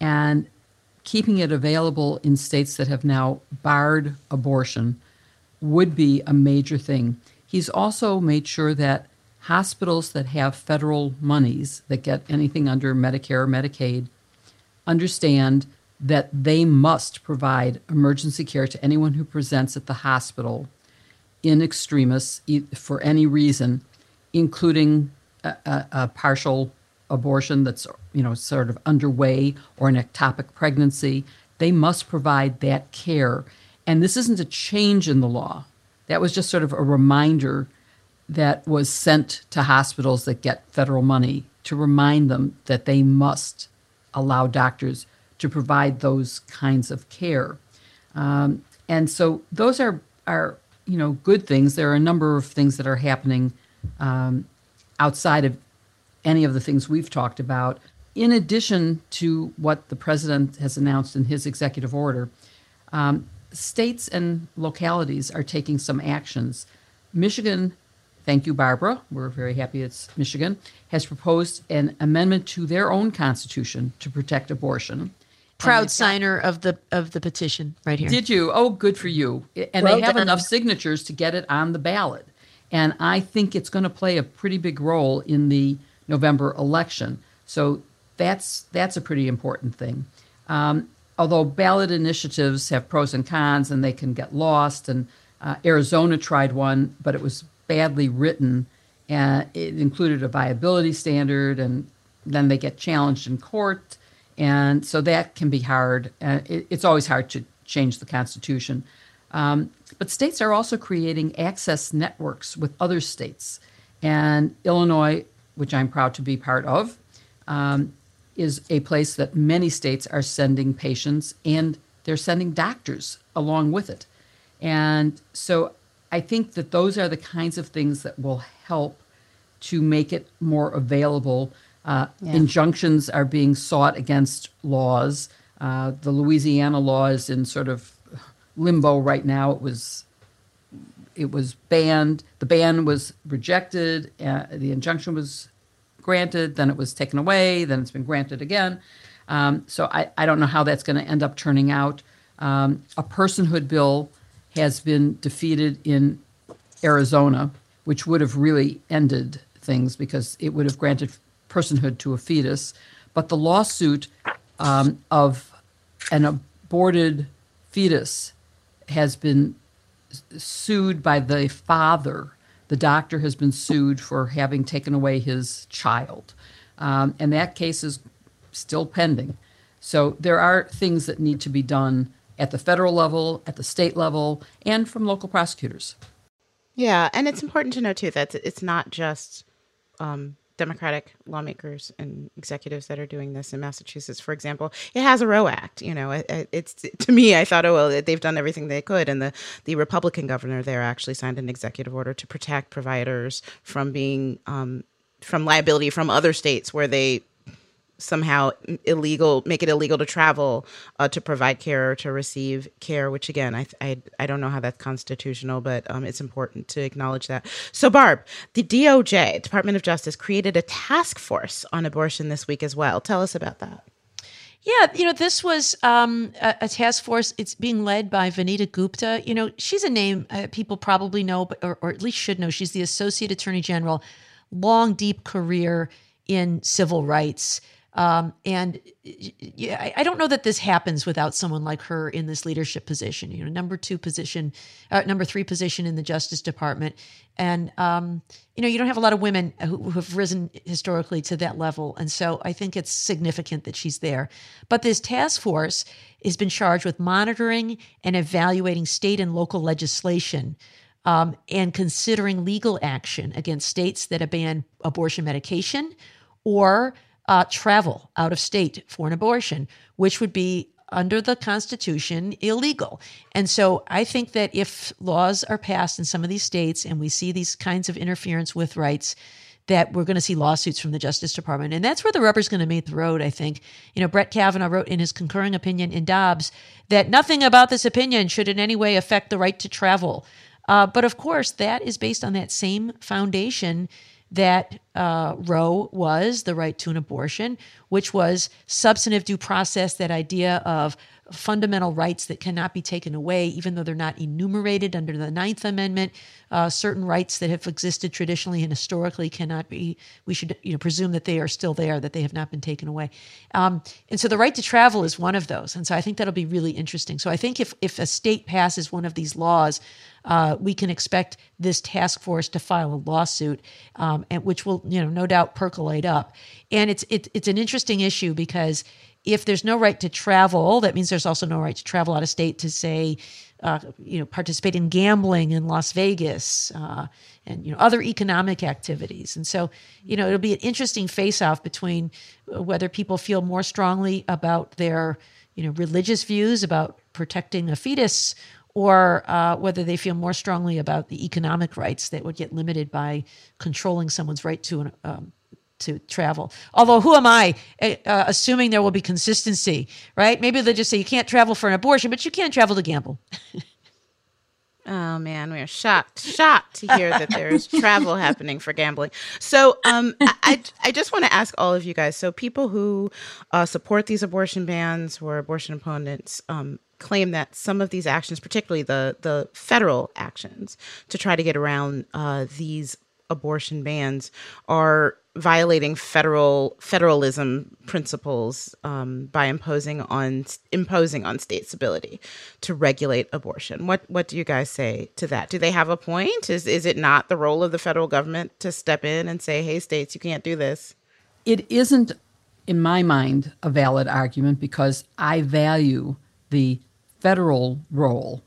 And keeping it available in states that have now barred abortion would be a major thing. He's also made sure that hospitals that have federal monies that get anything under Medicare or Medicaid understand that they must provide emergency care to anyone who presents at the hospital in extremis for any reason, including a, a, a partial abortion that's you know sort of underway or an ectopic pregnancy. They must provide that care, and this isn't a change in the law. That was just sort of a reminder that was sent to hospitals that get federal money to remind them that they must allow doctors to provide those kinds of care. Um, and so those are are you know good things. There are a number of things that are happening um, outside of any of the things we've talked about. In addition to what the president has announced in his executive order, um, states and localities are taking some actions. Michigan, thank you, Barbara. We're very happy it's Michigan, has proposed an amendment to their own constitution to protect abortion. Proud signer of the of the petition right here. Did you? Oh, good for you. And well they have done. enough signatures to get it on the ballot. And I think it's going to play a pretty big role in the November election. So that's that's a pretty important thing. Um, although ballot initiatives have pros and cons, and they can get lost. And uh, Arizona tried one, but it was badly written, and it included a viability standard, and then they get challenged in court, and so that can be hard. Uh, it, it's always hard to change the Constitution. Um, but states are also creating access networks with other states, and Illinois which I'm proud to be part of, um, is a place that many states are sending patients and they're sending doctors along with it. And so I think that those are the kinds of things that will help to make it more available. Uh, yeah. Injunctions are being sought against laws. Uh, the Louisiana law is in sort of limbo right now. It was it was banned. The ban was rejected. Uh, the injunction was granted, then it was taken away, then it's been granted again. Um, so I, I don't know how that's going to end up turning out. Um, a personhood bill has been defeated in Arizona, which would have really ended things because it would have granted personhood to a fetus. But the lawsuit um, of an aborted fetus has been sued by the father. The doctor has been sued for having taken away his child. Um, and that case is still pending. So there are things that need to be done at the federal level, at the state level, and from local prosecutors. Yeah, and it's important to know too that it's not just um, Democratic lawmakers and executives that are doing this in Massachusetts, for example, it has a Roe Act. You know, it, it's to me, I thought, oh well, they've done everything they could, and the the Republican governor there actually signed an executive order to protect providers from being um, from liability from other states where they somehow illegal make it illegal to travel uh, to provide care or to receive care which again i i, I don't know how that's constitutional but um, it's important to acknowledge that so barb the doj department of justice created a task force on abortion this week as well tell us about that yeah, you know, this was um, a, a, task force. It's being led by Vanita Gupta. You know, she's a name uh, people probably know, but, or, or at least should know. She's the Associate Attorney General, long, deep career in civil rights. Um, and yeah, I don't know that this happens without someone like her in this leadership position. You know, number two position, uh, number three position in the Justice Department, and um, you know, you don't have a lot of women who, have risen historically to that level, and so I think it's significant that she's there. But this task force has been charged with monitoring and evaluating state and local legislation. Um, and considering legal action against states that have banned abortion medication or uh, travel out of state for an abortion, which would be under the Constitution illegal. And so I think that if laws are passed in some of these states and we see these kinds of interference with rights, that we're going to see lawsuits from the Justice Department. And that's where the rubber's going to meet the road, I think. You know, Brett Kavanaugh wrote in his concurring opinion in Dobbs that nothing about this opinion should in any way affect the right to travel. Uh, but of course, that is based on that same foundation that uh, Roe was the right to an abortion, which was substantive due process, that idea of fundamental rights that cannot be taken away, even though they're not enumerated under the Ninth Amendment. Uh, certain rights that have existed traditionally and historically cannot be. We should you know presume that they are still there, that they have not been taken away. Um, and so the right to travel is one of those. And so I think that'll be really interesting. So I think if if a state passes one of these laws. Uh, we can expect this task force to file a lawsuit, um, and which will, you know, no doubt percolate up. And it's it, it's an interesting issue because if there's no right to travel, that means there's also no right to travel out of state to say, uh, you know, participate in gambling in Las Vegas uh, and you know other economic activities. And so, you know, it'll be an interesting face-off between uh, whether people feel more strongly about their you know religious views about protecting a fetus or uh, whether they feel more strongly about the economic rights that would get limited by controlling someone's right to an, um, to travel. Although, who am I uh, uh, assuming there will be consistency, right? Maybe they'll just say you can't travel for an abortion, but you can travel to gamble. Oh man, we are shocked, shocked to hear that there is travel happening for gambling. So, um, I, I just want to ask all of you guys. So, people who uh, support these abortion bans or abortion opponents, um, claim that some of these actions, particularly the the federal actions to try to get around uh, these abortion bans, are violating federal federalism principles um, by imposing on imposing on states' ability to regulate abortion. What what do you guys say to that? Do they have a point? Is is it not the role of the federal government to step in and say, "Hey, states, you can't do this"? It isn't, in my mind, a valid argument because I value the federal role,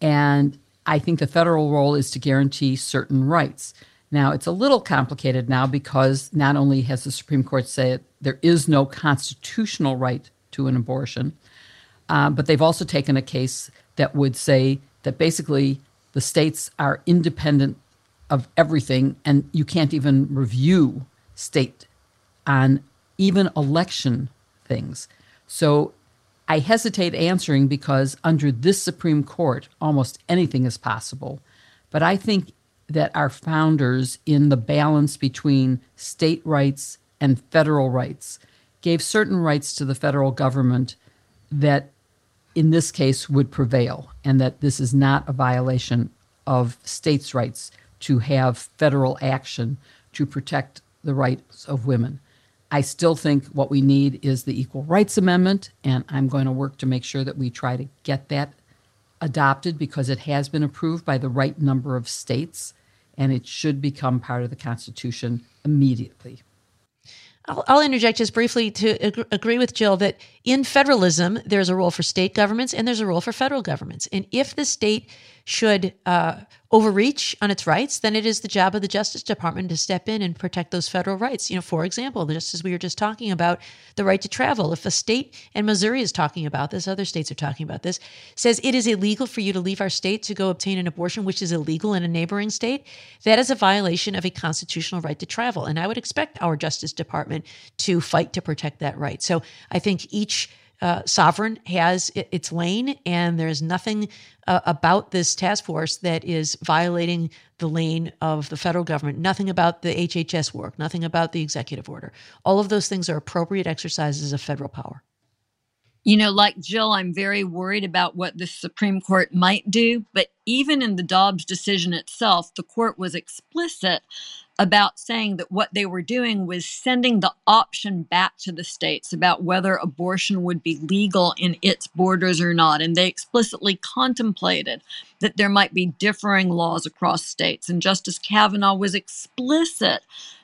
and I think the federal role is to guarantee certain rights. Now, it's a little complicated now because not only has the Supreme Court said there is no constitutional right to an abortion, uh, but they've also taken a case that would say that basically the states are independent of everything and you can't even review state on even election things. So I hesitate answering because under this Supreme Court, almost anything is possible. But I think that our founders, in the balance between state rights and federal rights, gave certain rights to the federal government that, in this case, would prevail, and that this is not a violation of states' rights to have federal action to protect the rights of women. I still think what we need is the Equal Rights Amendment, and I'm going to work to make sure that we try to get that adopted because it has been approved by the right number of states and it should become part of the Constitution immediately. I'll, I'll, interject just briefly to ag- agree with Jill that in federalism, there's a role for state governments and there's a role for federal governments. And if the state should uh, overreach on its rights, then it is the job of the Justice Department to step in and protect those federal rights. You know, for example, just as we were just talking about the right to travel, if a state, and Missouri is talking about this, other states are talking about this, says it is illegal for you to leave our state to go obtain an abortion, which is illegal in a neighboring state, that is a violation of a constitutional right to travel. And I would expect our Justice Department to fight to protect that right. So I think each uh, sovereign has its lane, and there's nothing uh, about this task force that is violating the lane of the federal government. Nothing about the HHS work, nothing about the executive order. All of those things are appropriate exercises of federal power. You know, like Jill, I'm very worried about what the Supreme Court might do. But even in the Dobbs decision itself, the court was explicit about saying that what they were doing was sending the option back to the states about whether abortion would be legal in its borders or not. And they explicitly contemplated that there might be differing laws across states. And Justice Kavanaugh was explicit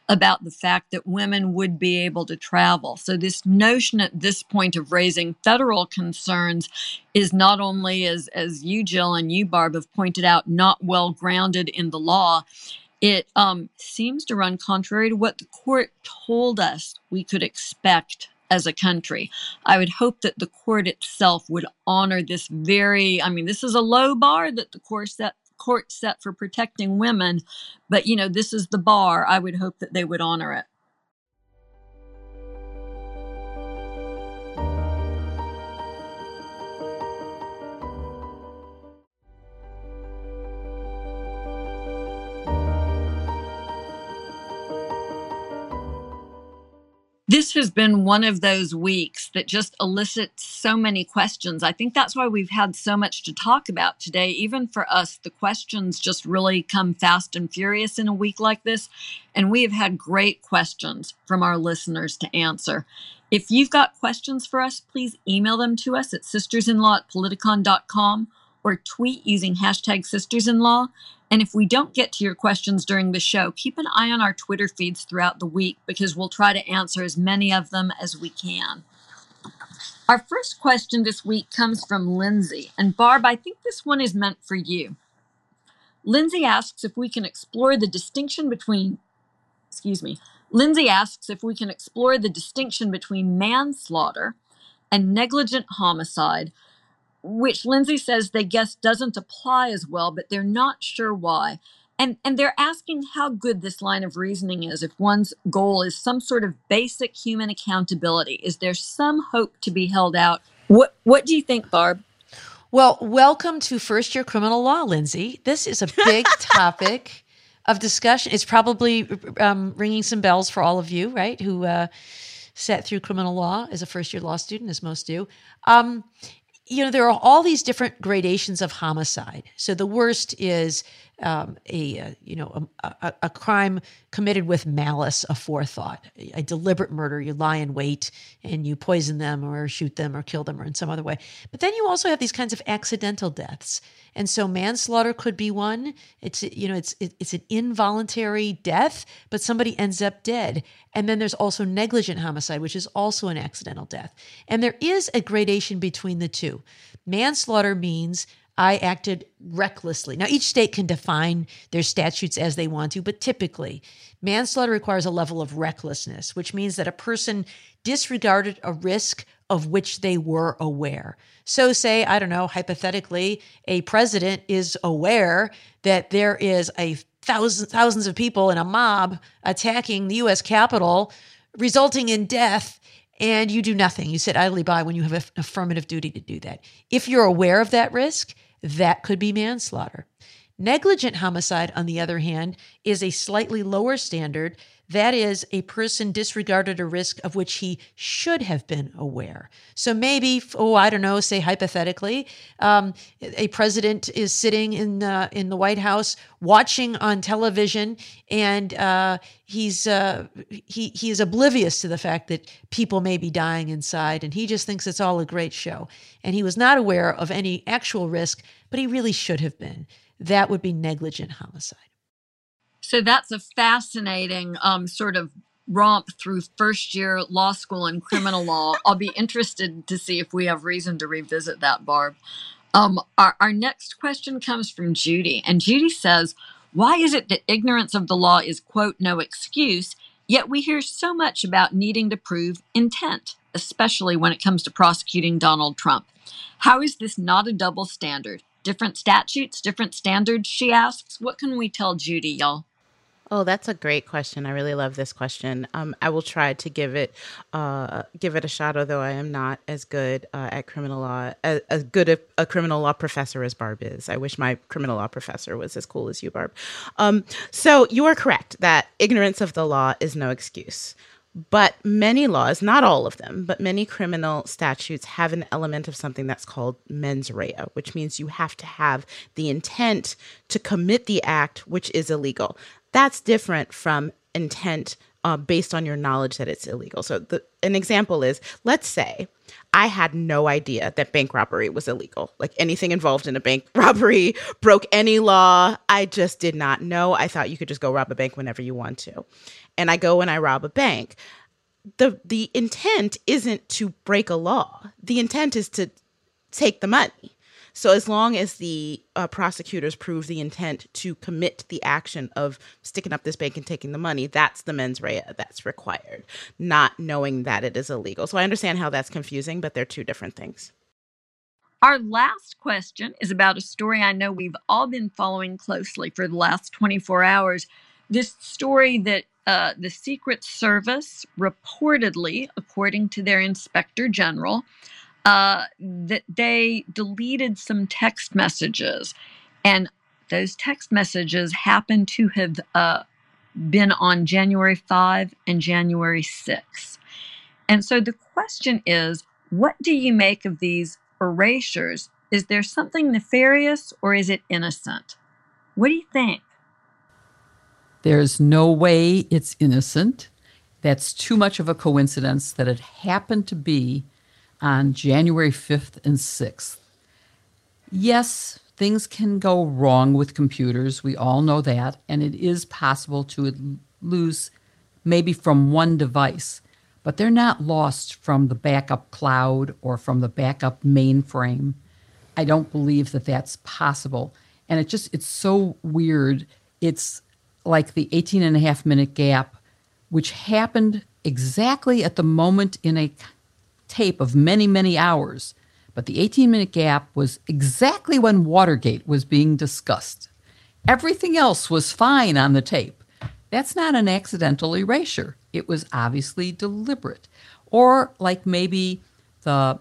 about the fact that women would be able to travel. So, this notion at this point of raising federal concerns is not only, as, as you, Jill, and you, Barb, have pointed out, not well grounded in the law. It um, seems to run contrary to what the court told us we could expect as a country. I would hope that the court itself would honor this very, I mean, this is a low bar that the court set court set for protecting women, but you know, this is the bar. I would hope that they would honor it. This has been one of those weeks that just elicits so many questions. I think that's why we've had so much to talk about today. Even for us, the questions just really come fast and furious in a week like this. And we have had great questions from our listeners to answer. If you've got questions for us, please email them to us at sistersinlaw at politicon.com or tweet using hashtag sistersinlaw. And if we don't get to your questions during the show, keep an eye on our Twitter feeds throughout the week because we'll try to answer as many of them as we can. Our first question this week comes from Lindsay. And Barb, I think this one is meant for you. Lindsay asks if we can explore the distinction between, excuse me, Lindsay asks if we can explore the distinction between manslaughter and negligent homicide which Lindsay says they guess doesn't apply as well, but they're not sure why. And, and they're asking how good this line of reasoning is if one's goal is some sort of basic human accountability. Is there some hope to be held out? What, what do you think, Barb? Well, welcome to first year criminal law, Lindsay. This is a big topic of discussion. It's probably um, ringing some bells for all of you, right? Who uh, sat through criminal law as a first year law student, as most do. Um, you know, there are all these different gradations of homicide. So the worst is um, a, uh, you know a, a, crime committed with malice aforethought, a deliberate murder. You lie in wait and you poison them or shoot them or kill them or in some other way. But then you also have these kinds of accidental deaths, and so manslaughter could be one. It's you know it's it, it's an involuntary death, but somebody ends up dead. And then there's also negligent homicide, which is also an accidental death. And there is a gradation between the two. Manslaughter means I acted recklessly. Now, each state can define their statutes as they want to, but typically, manslaughter requires a level of recklessness, which means that a person disregarded a risk of which they were aware. So, say, I don't know, hypothetically, a president is aware that there is a thousand, thousands of people in a mob attacking the US Capitol, resulting in death and you do nothing. You sit idly by when you have an affirmative duty to do that. If you're aware of that risk, that could be manslaughter. Negligent homicide, on the other hand, is a slightly lower standard. That is, a person disregarded a risk of which he should have been aware. So maybe, oh, I don't know, say hypothetically, um, a president is sitting in the in the White House watching on television, and uh, he's uh, he he is oblivious to the fact that people may be dying inside, and he just thinks it's all a great show, and he was not aware of any actual risk, but he really should have been that would be negligent homicide. So that's a fascinating um, sort of romp through first year law school and criminal law. I'll be interested to see if we have reason to revisit that, Barb. Um, our, our next question comes from Judy, and Judy says, Why is it that ignorance of the law is, quote, no excuse, yet we hear so much about needing to prove intent, especially when it comes to prosecuting Donald Trump? How is this not a double standard? different statutes, different standards, she asks. What can we tell Judy, y'all? Oh, that's a great question. I really love this question. Um, I will try to give it uh, give it a shot, although I am not as good uh, at criminal law as, as good a, a, criminal law professor as Barb is. I wish my criminal law professor was as cool as you, Barb. Um, so you are correct that ignorance of the law is no excuse. But many laws, not all of them, but many criminal statutes have an element of something that's called mens rea, which means you have to have the intent to commit the act which is illegal. That's different from intent uh, based on your knowledge that it's illegal. So, the, an example is let's say I had no idea that bank robbery was illegal. Like anything involved in a bank robbery, broke any law. I just did not know. I thought you could just go rob a bank whenever you want to and I go and I rob a bank, the the intent isn't to break a law. The intent is to take the money. So as long as the uh, prosecutors prove the intent to commit the action of sticking up this bank and taking the money, that's the mens rea that's required, not knowing that it is illegal. So I understand how that's confusing, but they're two different things. Our last question is about a story I know we've all been following closely for the last 24 hours. This story that uh, the Secret Service reportedly, according to their inspector general, uh, that they deleted some text messages. And those text messages happen to have uh, been on January 5 and January 6. And so the question is what do you make of these erasures? Is there something nefarious or is it innocent? What do you think? There's no way it's innocent. That's too much of a coincidence that it happened to be on January 5th and 6th. Yes, things can go wrong with computers. We all know that. And it is possible to lose maybe from one device, but they're not lost from the backup cloud or from the backup mainframe. I don't believe that that's possible. And it just, it's so weird. It's like the 18 and a half minute gap, which happened exactly at the moment in a tape of many, many hours. But the 18 minute gap was exactly when Watergate was being discussed. Everything else was fine on the tape. That's not an accidental erasure. It was obviously deliberate. Or like maybe the,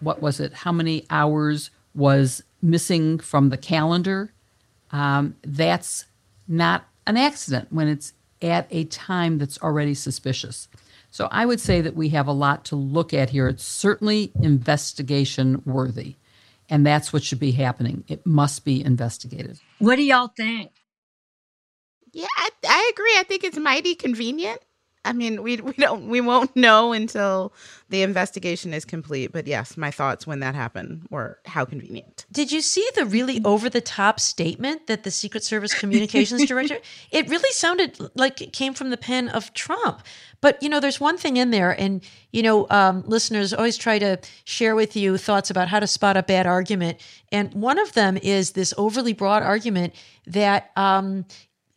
what was it, how many hours was missing from the calendar. Um, that's not an accident when it's at a time that's already suspicious. So I would say that we have a lot to look at here. It's certainly investigation worthy, and that's what should be happening. It must be investigated. What do y'all think? Yeah, I, I agree. I think it's mighty convenient. I mean, we we don't we won't know until the investigation is complete. But yes, my thoughts when that happened were how convenient. Did you see the really over the top statement that the Secret Service communications director? It really sounded like it came from the pen of Trump. But you know, there's one thing in there, and you know, um, listeners always try to share with you thoughts about how to spot a bad argument, and one of them is this overly broad argument that um,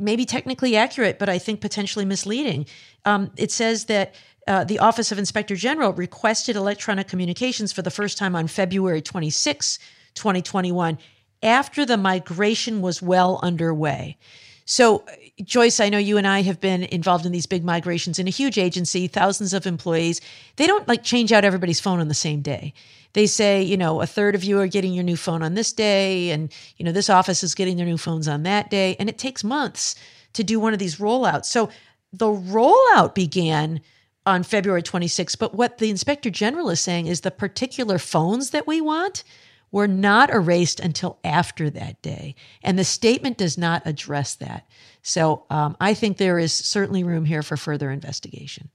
maybe technically accurate, but I think potentially misleading. Um, it says that uh, the Office of Inspector General requested electronic communications for the first time on February 26, 2021, after the migration was well underway. So, Joyce, I know you and I have been involved in these big migrations in a huge agency, thousands of employees. They don't like change out everybody's phone on the same day. They say, you know, a third of you are getting your new phone on this day, and, you know, this office is getting their new phones on that day. And it takes months to do one of these rollouts. So, the rollout began on February 26th. But what the inspector general is saying is the particular phones that we want were not erased until after that day. And the statement does not address that. So um, I think there is certainly room here for further investigation.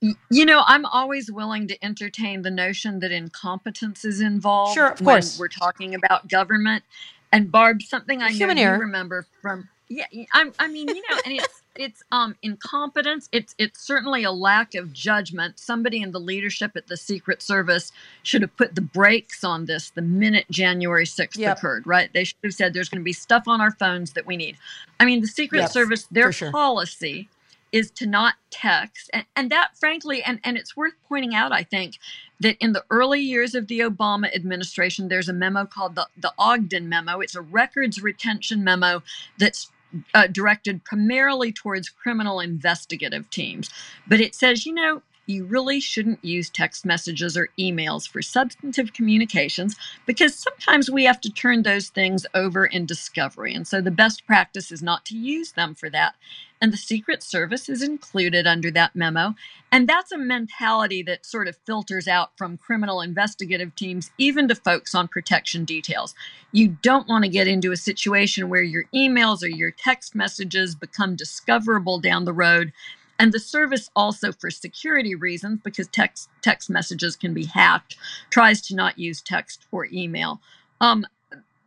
You know, I'm always willing to entertain the notion that incompetence is involved. Sure, of course. we're talking about government. And Barb, something I Human know error. you remember from yeah, I, I mean, you know, and it's it's um incompetence. It's it's certainly a lack of judgment. Somebody in the leadership at the Secret Service should have put the brakes on this the minute January sixth Yep. occurred. Right? They should have said there's going to be stuff on our phones that we need. I mean, the Secret Yep, Service, their sure. policy is to not text, and and that frankly, and and it's worth pointing out, I think. That in the early years of the Obama administration, there's a memo called the, the Ogden Memo. It's a records retention memo that's uh, directed primarily towards criminal investigative teams. But it says, you know, you really shouldn't use text messages or emails for substantive communications because sometimes we have to turn those things over in discovery. And so the best practice is not to use them for that. And the Secret Service is included under that memo. And that's a mentality that sort of filters out from criminal investigative teams, even to folks on protection details. You don't want to get into a situation where your emails or your text messages become discoverable down the road. And the service also, for security reasons, because text text messages can be hacked, tries to not use text or email. Um,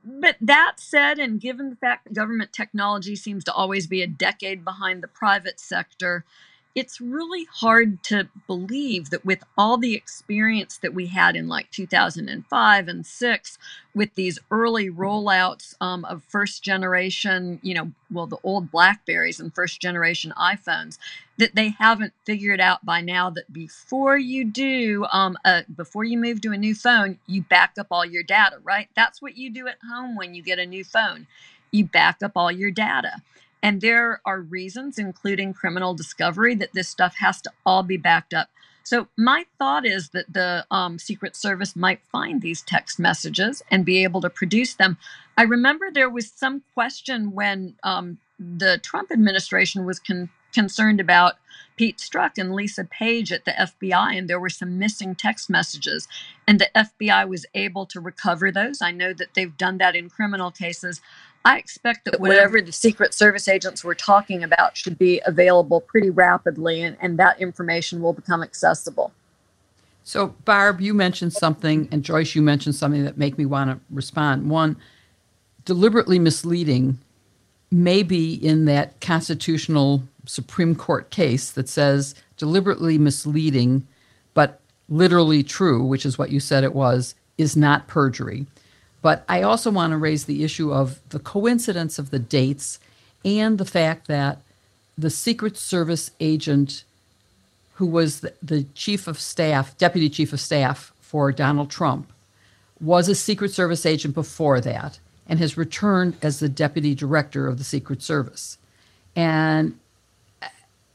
but that said, and given the fact that government technology seems to always be a decade behind the private sector, it's really hard to believe that with all the experience that we had in like 2005 and 6 with these early rollouts um, of first generation you know well the old blackberries and first generation iphones that they haven't figured out by now that before you do um, uh, before you move to a new phone you back up all your data right? That's what you do at home when you get a new phone. You back up all your data and there are reasons, including criminal discovery, that this stuff has to all be backed up. So, my thought is that the um, Secret Service might find these text messages and be able to produce them. I remember there was some question when um, the Trump administration was con- concerned about Pete Strzok and Lisa Page at the FBI, and there were some missing text messages, and the FBI was able to recover those. I know that they've done that in criminal cases. I expect that whatever the Secret Service agents were talking about should be available pretty rapidly, and, and that information will become accessible. So, Barb, you mentioned something, and Joyce, you mentioned something that make me want to respond. One, deliberately misleading may be in that constitutional Supreme Court case that says deliberately misleading, but literally true, which is what you said it was, is not perjury. But I also want to raise the issue of the coincidence of the dates and the fact that the Secret Service agent who was the, the chief of staff, deputy chief of staff for Donald Trump, was a Secret Service agent before that and has returned as the deputy director of the Secret Service. And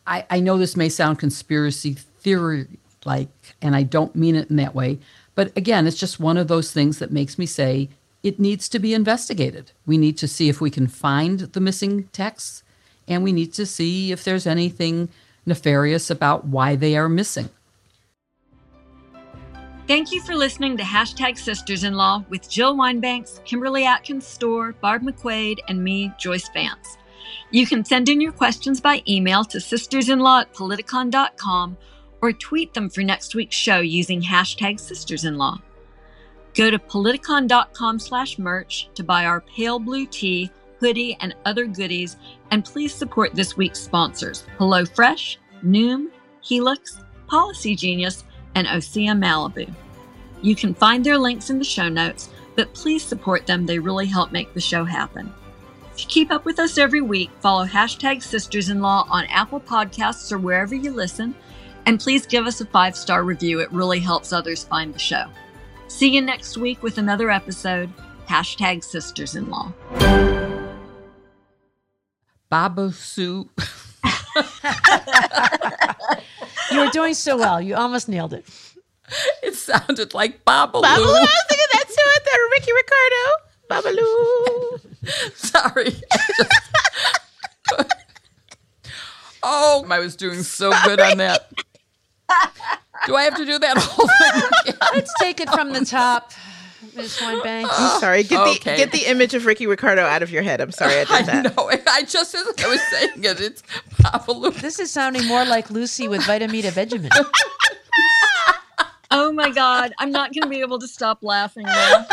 I, I know this may sound conspiracy theory like, and I don't mean it in that way. But again, it's just one of those things that makes me say it needs to be investigated. We need to see if we can find the missing texts, and we need to see if there's anything nefarious about why they are missing. Thank you for listening to Hashtag Sisters in Law with Jill Wine-Banks, Kimberly Atkins Stohr, Barb McQuade, and me, Joyce Vance. You can send in your questions by email to sistersinlaw at politicon.com or tweet them for next week's show using hashtag sistersinlaw. Go to politicon.com slash merch to buy our pale blue tea, hoodie, and other goodies, and please support this week's sponsors, HelloFresh, Noom, Helix, Policy Genius, and Osea Malibu. You can find their links in the show notes, but please support them. They really help make the show happen. To keep up with us every week, follow hashtag Sisters in Law on Apple Podcasts or wherever you listen, and please give us a five star review. It really helps others find the show. See you next week with another episode. Hashtag Sisters in Law. Baba Sue. you were doing so well. You almost nailed it. It sounded like Babaloo. Babaloo. I was thinking that too. That Ricky Ricardo. Babaloo. Sorry. oh, I was doing so good on that. Do I have to do that whole thing again? Let's take it from the top. Miss Wine-Banks. I'm sorry. Get Okay. the get the image of Ricky Ricardo out of your head. I'm sorry I did I that. know. I just as I was saying it, it's Papa Babaloo. This is sounding more like Lucy with Vitamita Benjamin. Oh my God, I'm not going to be able to stop laughing now.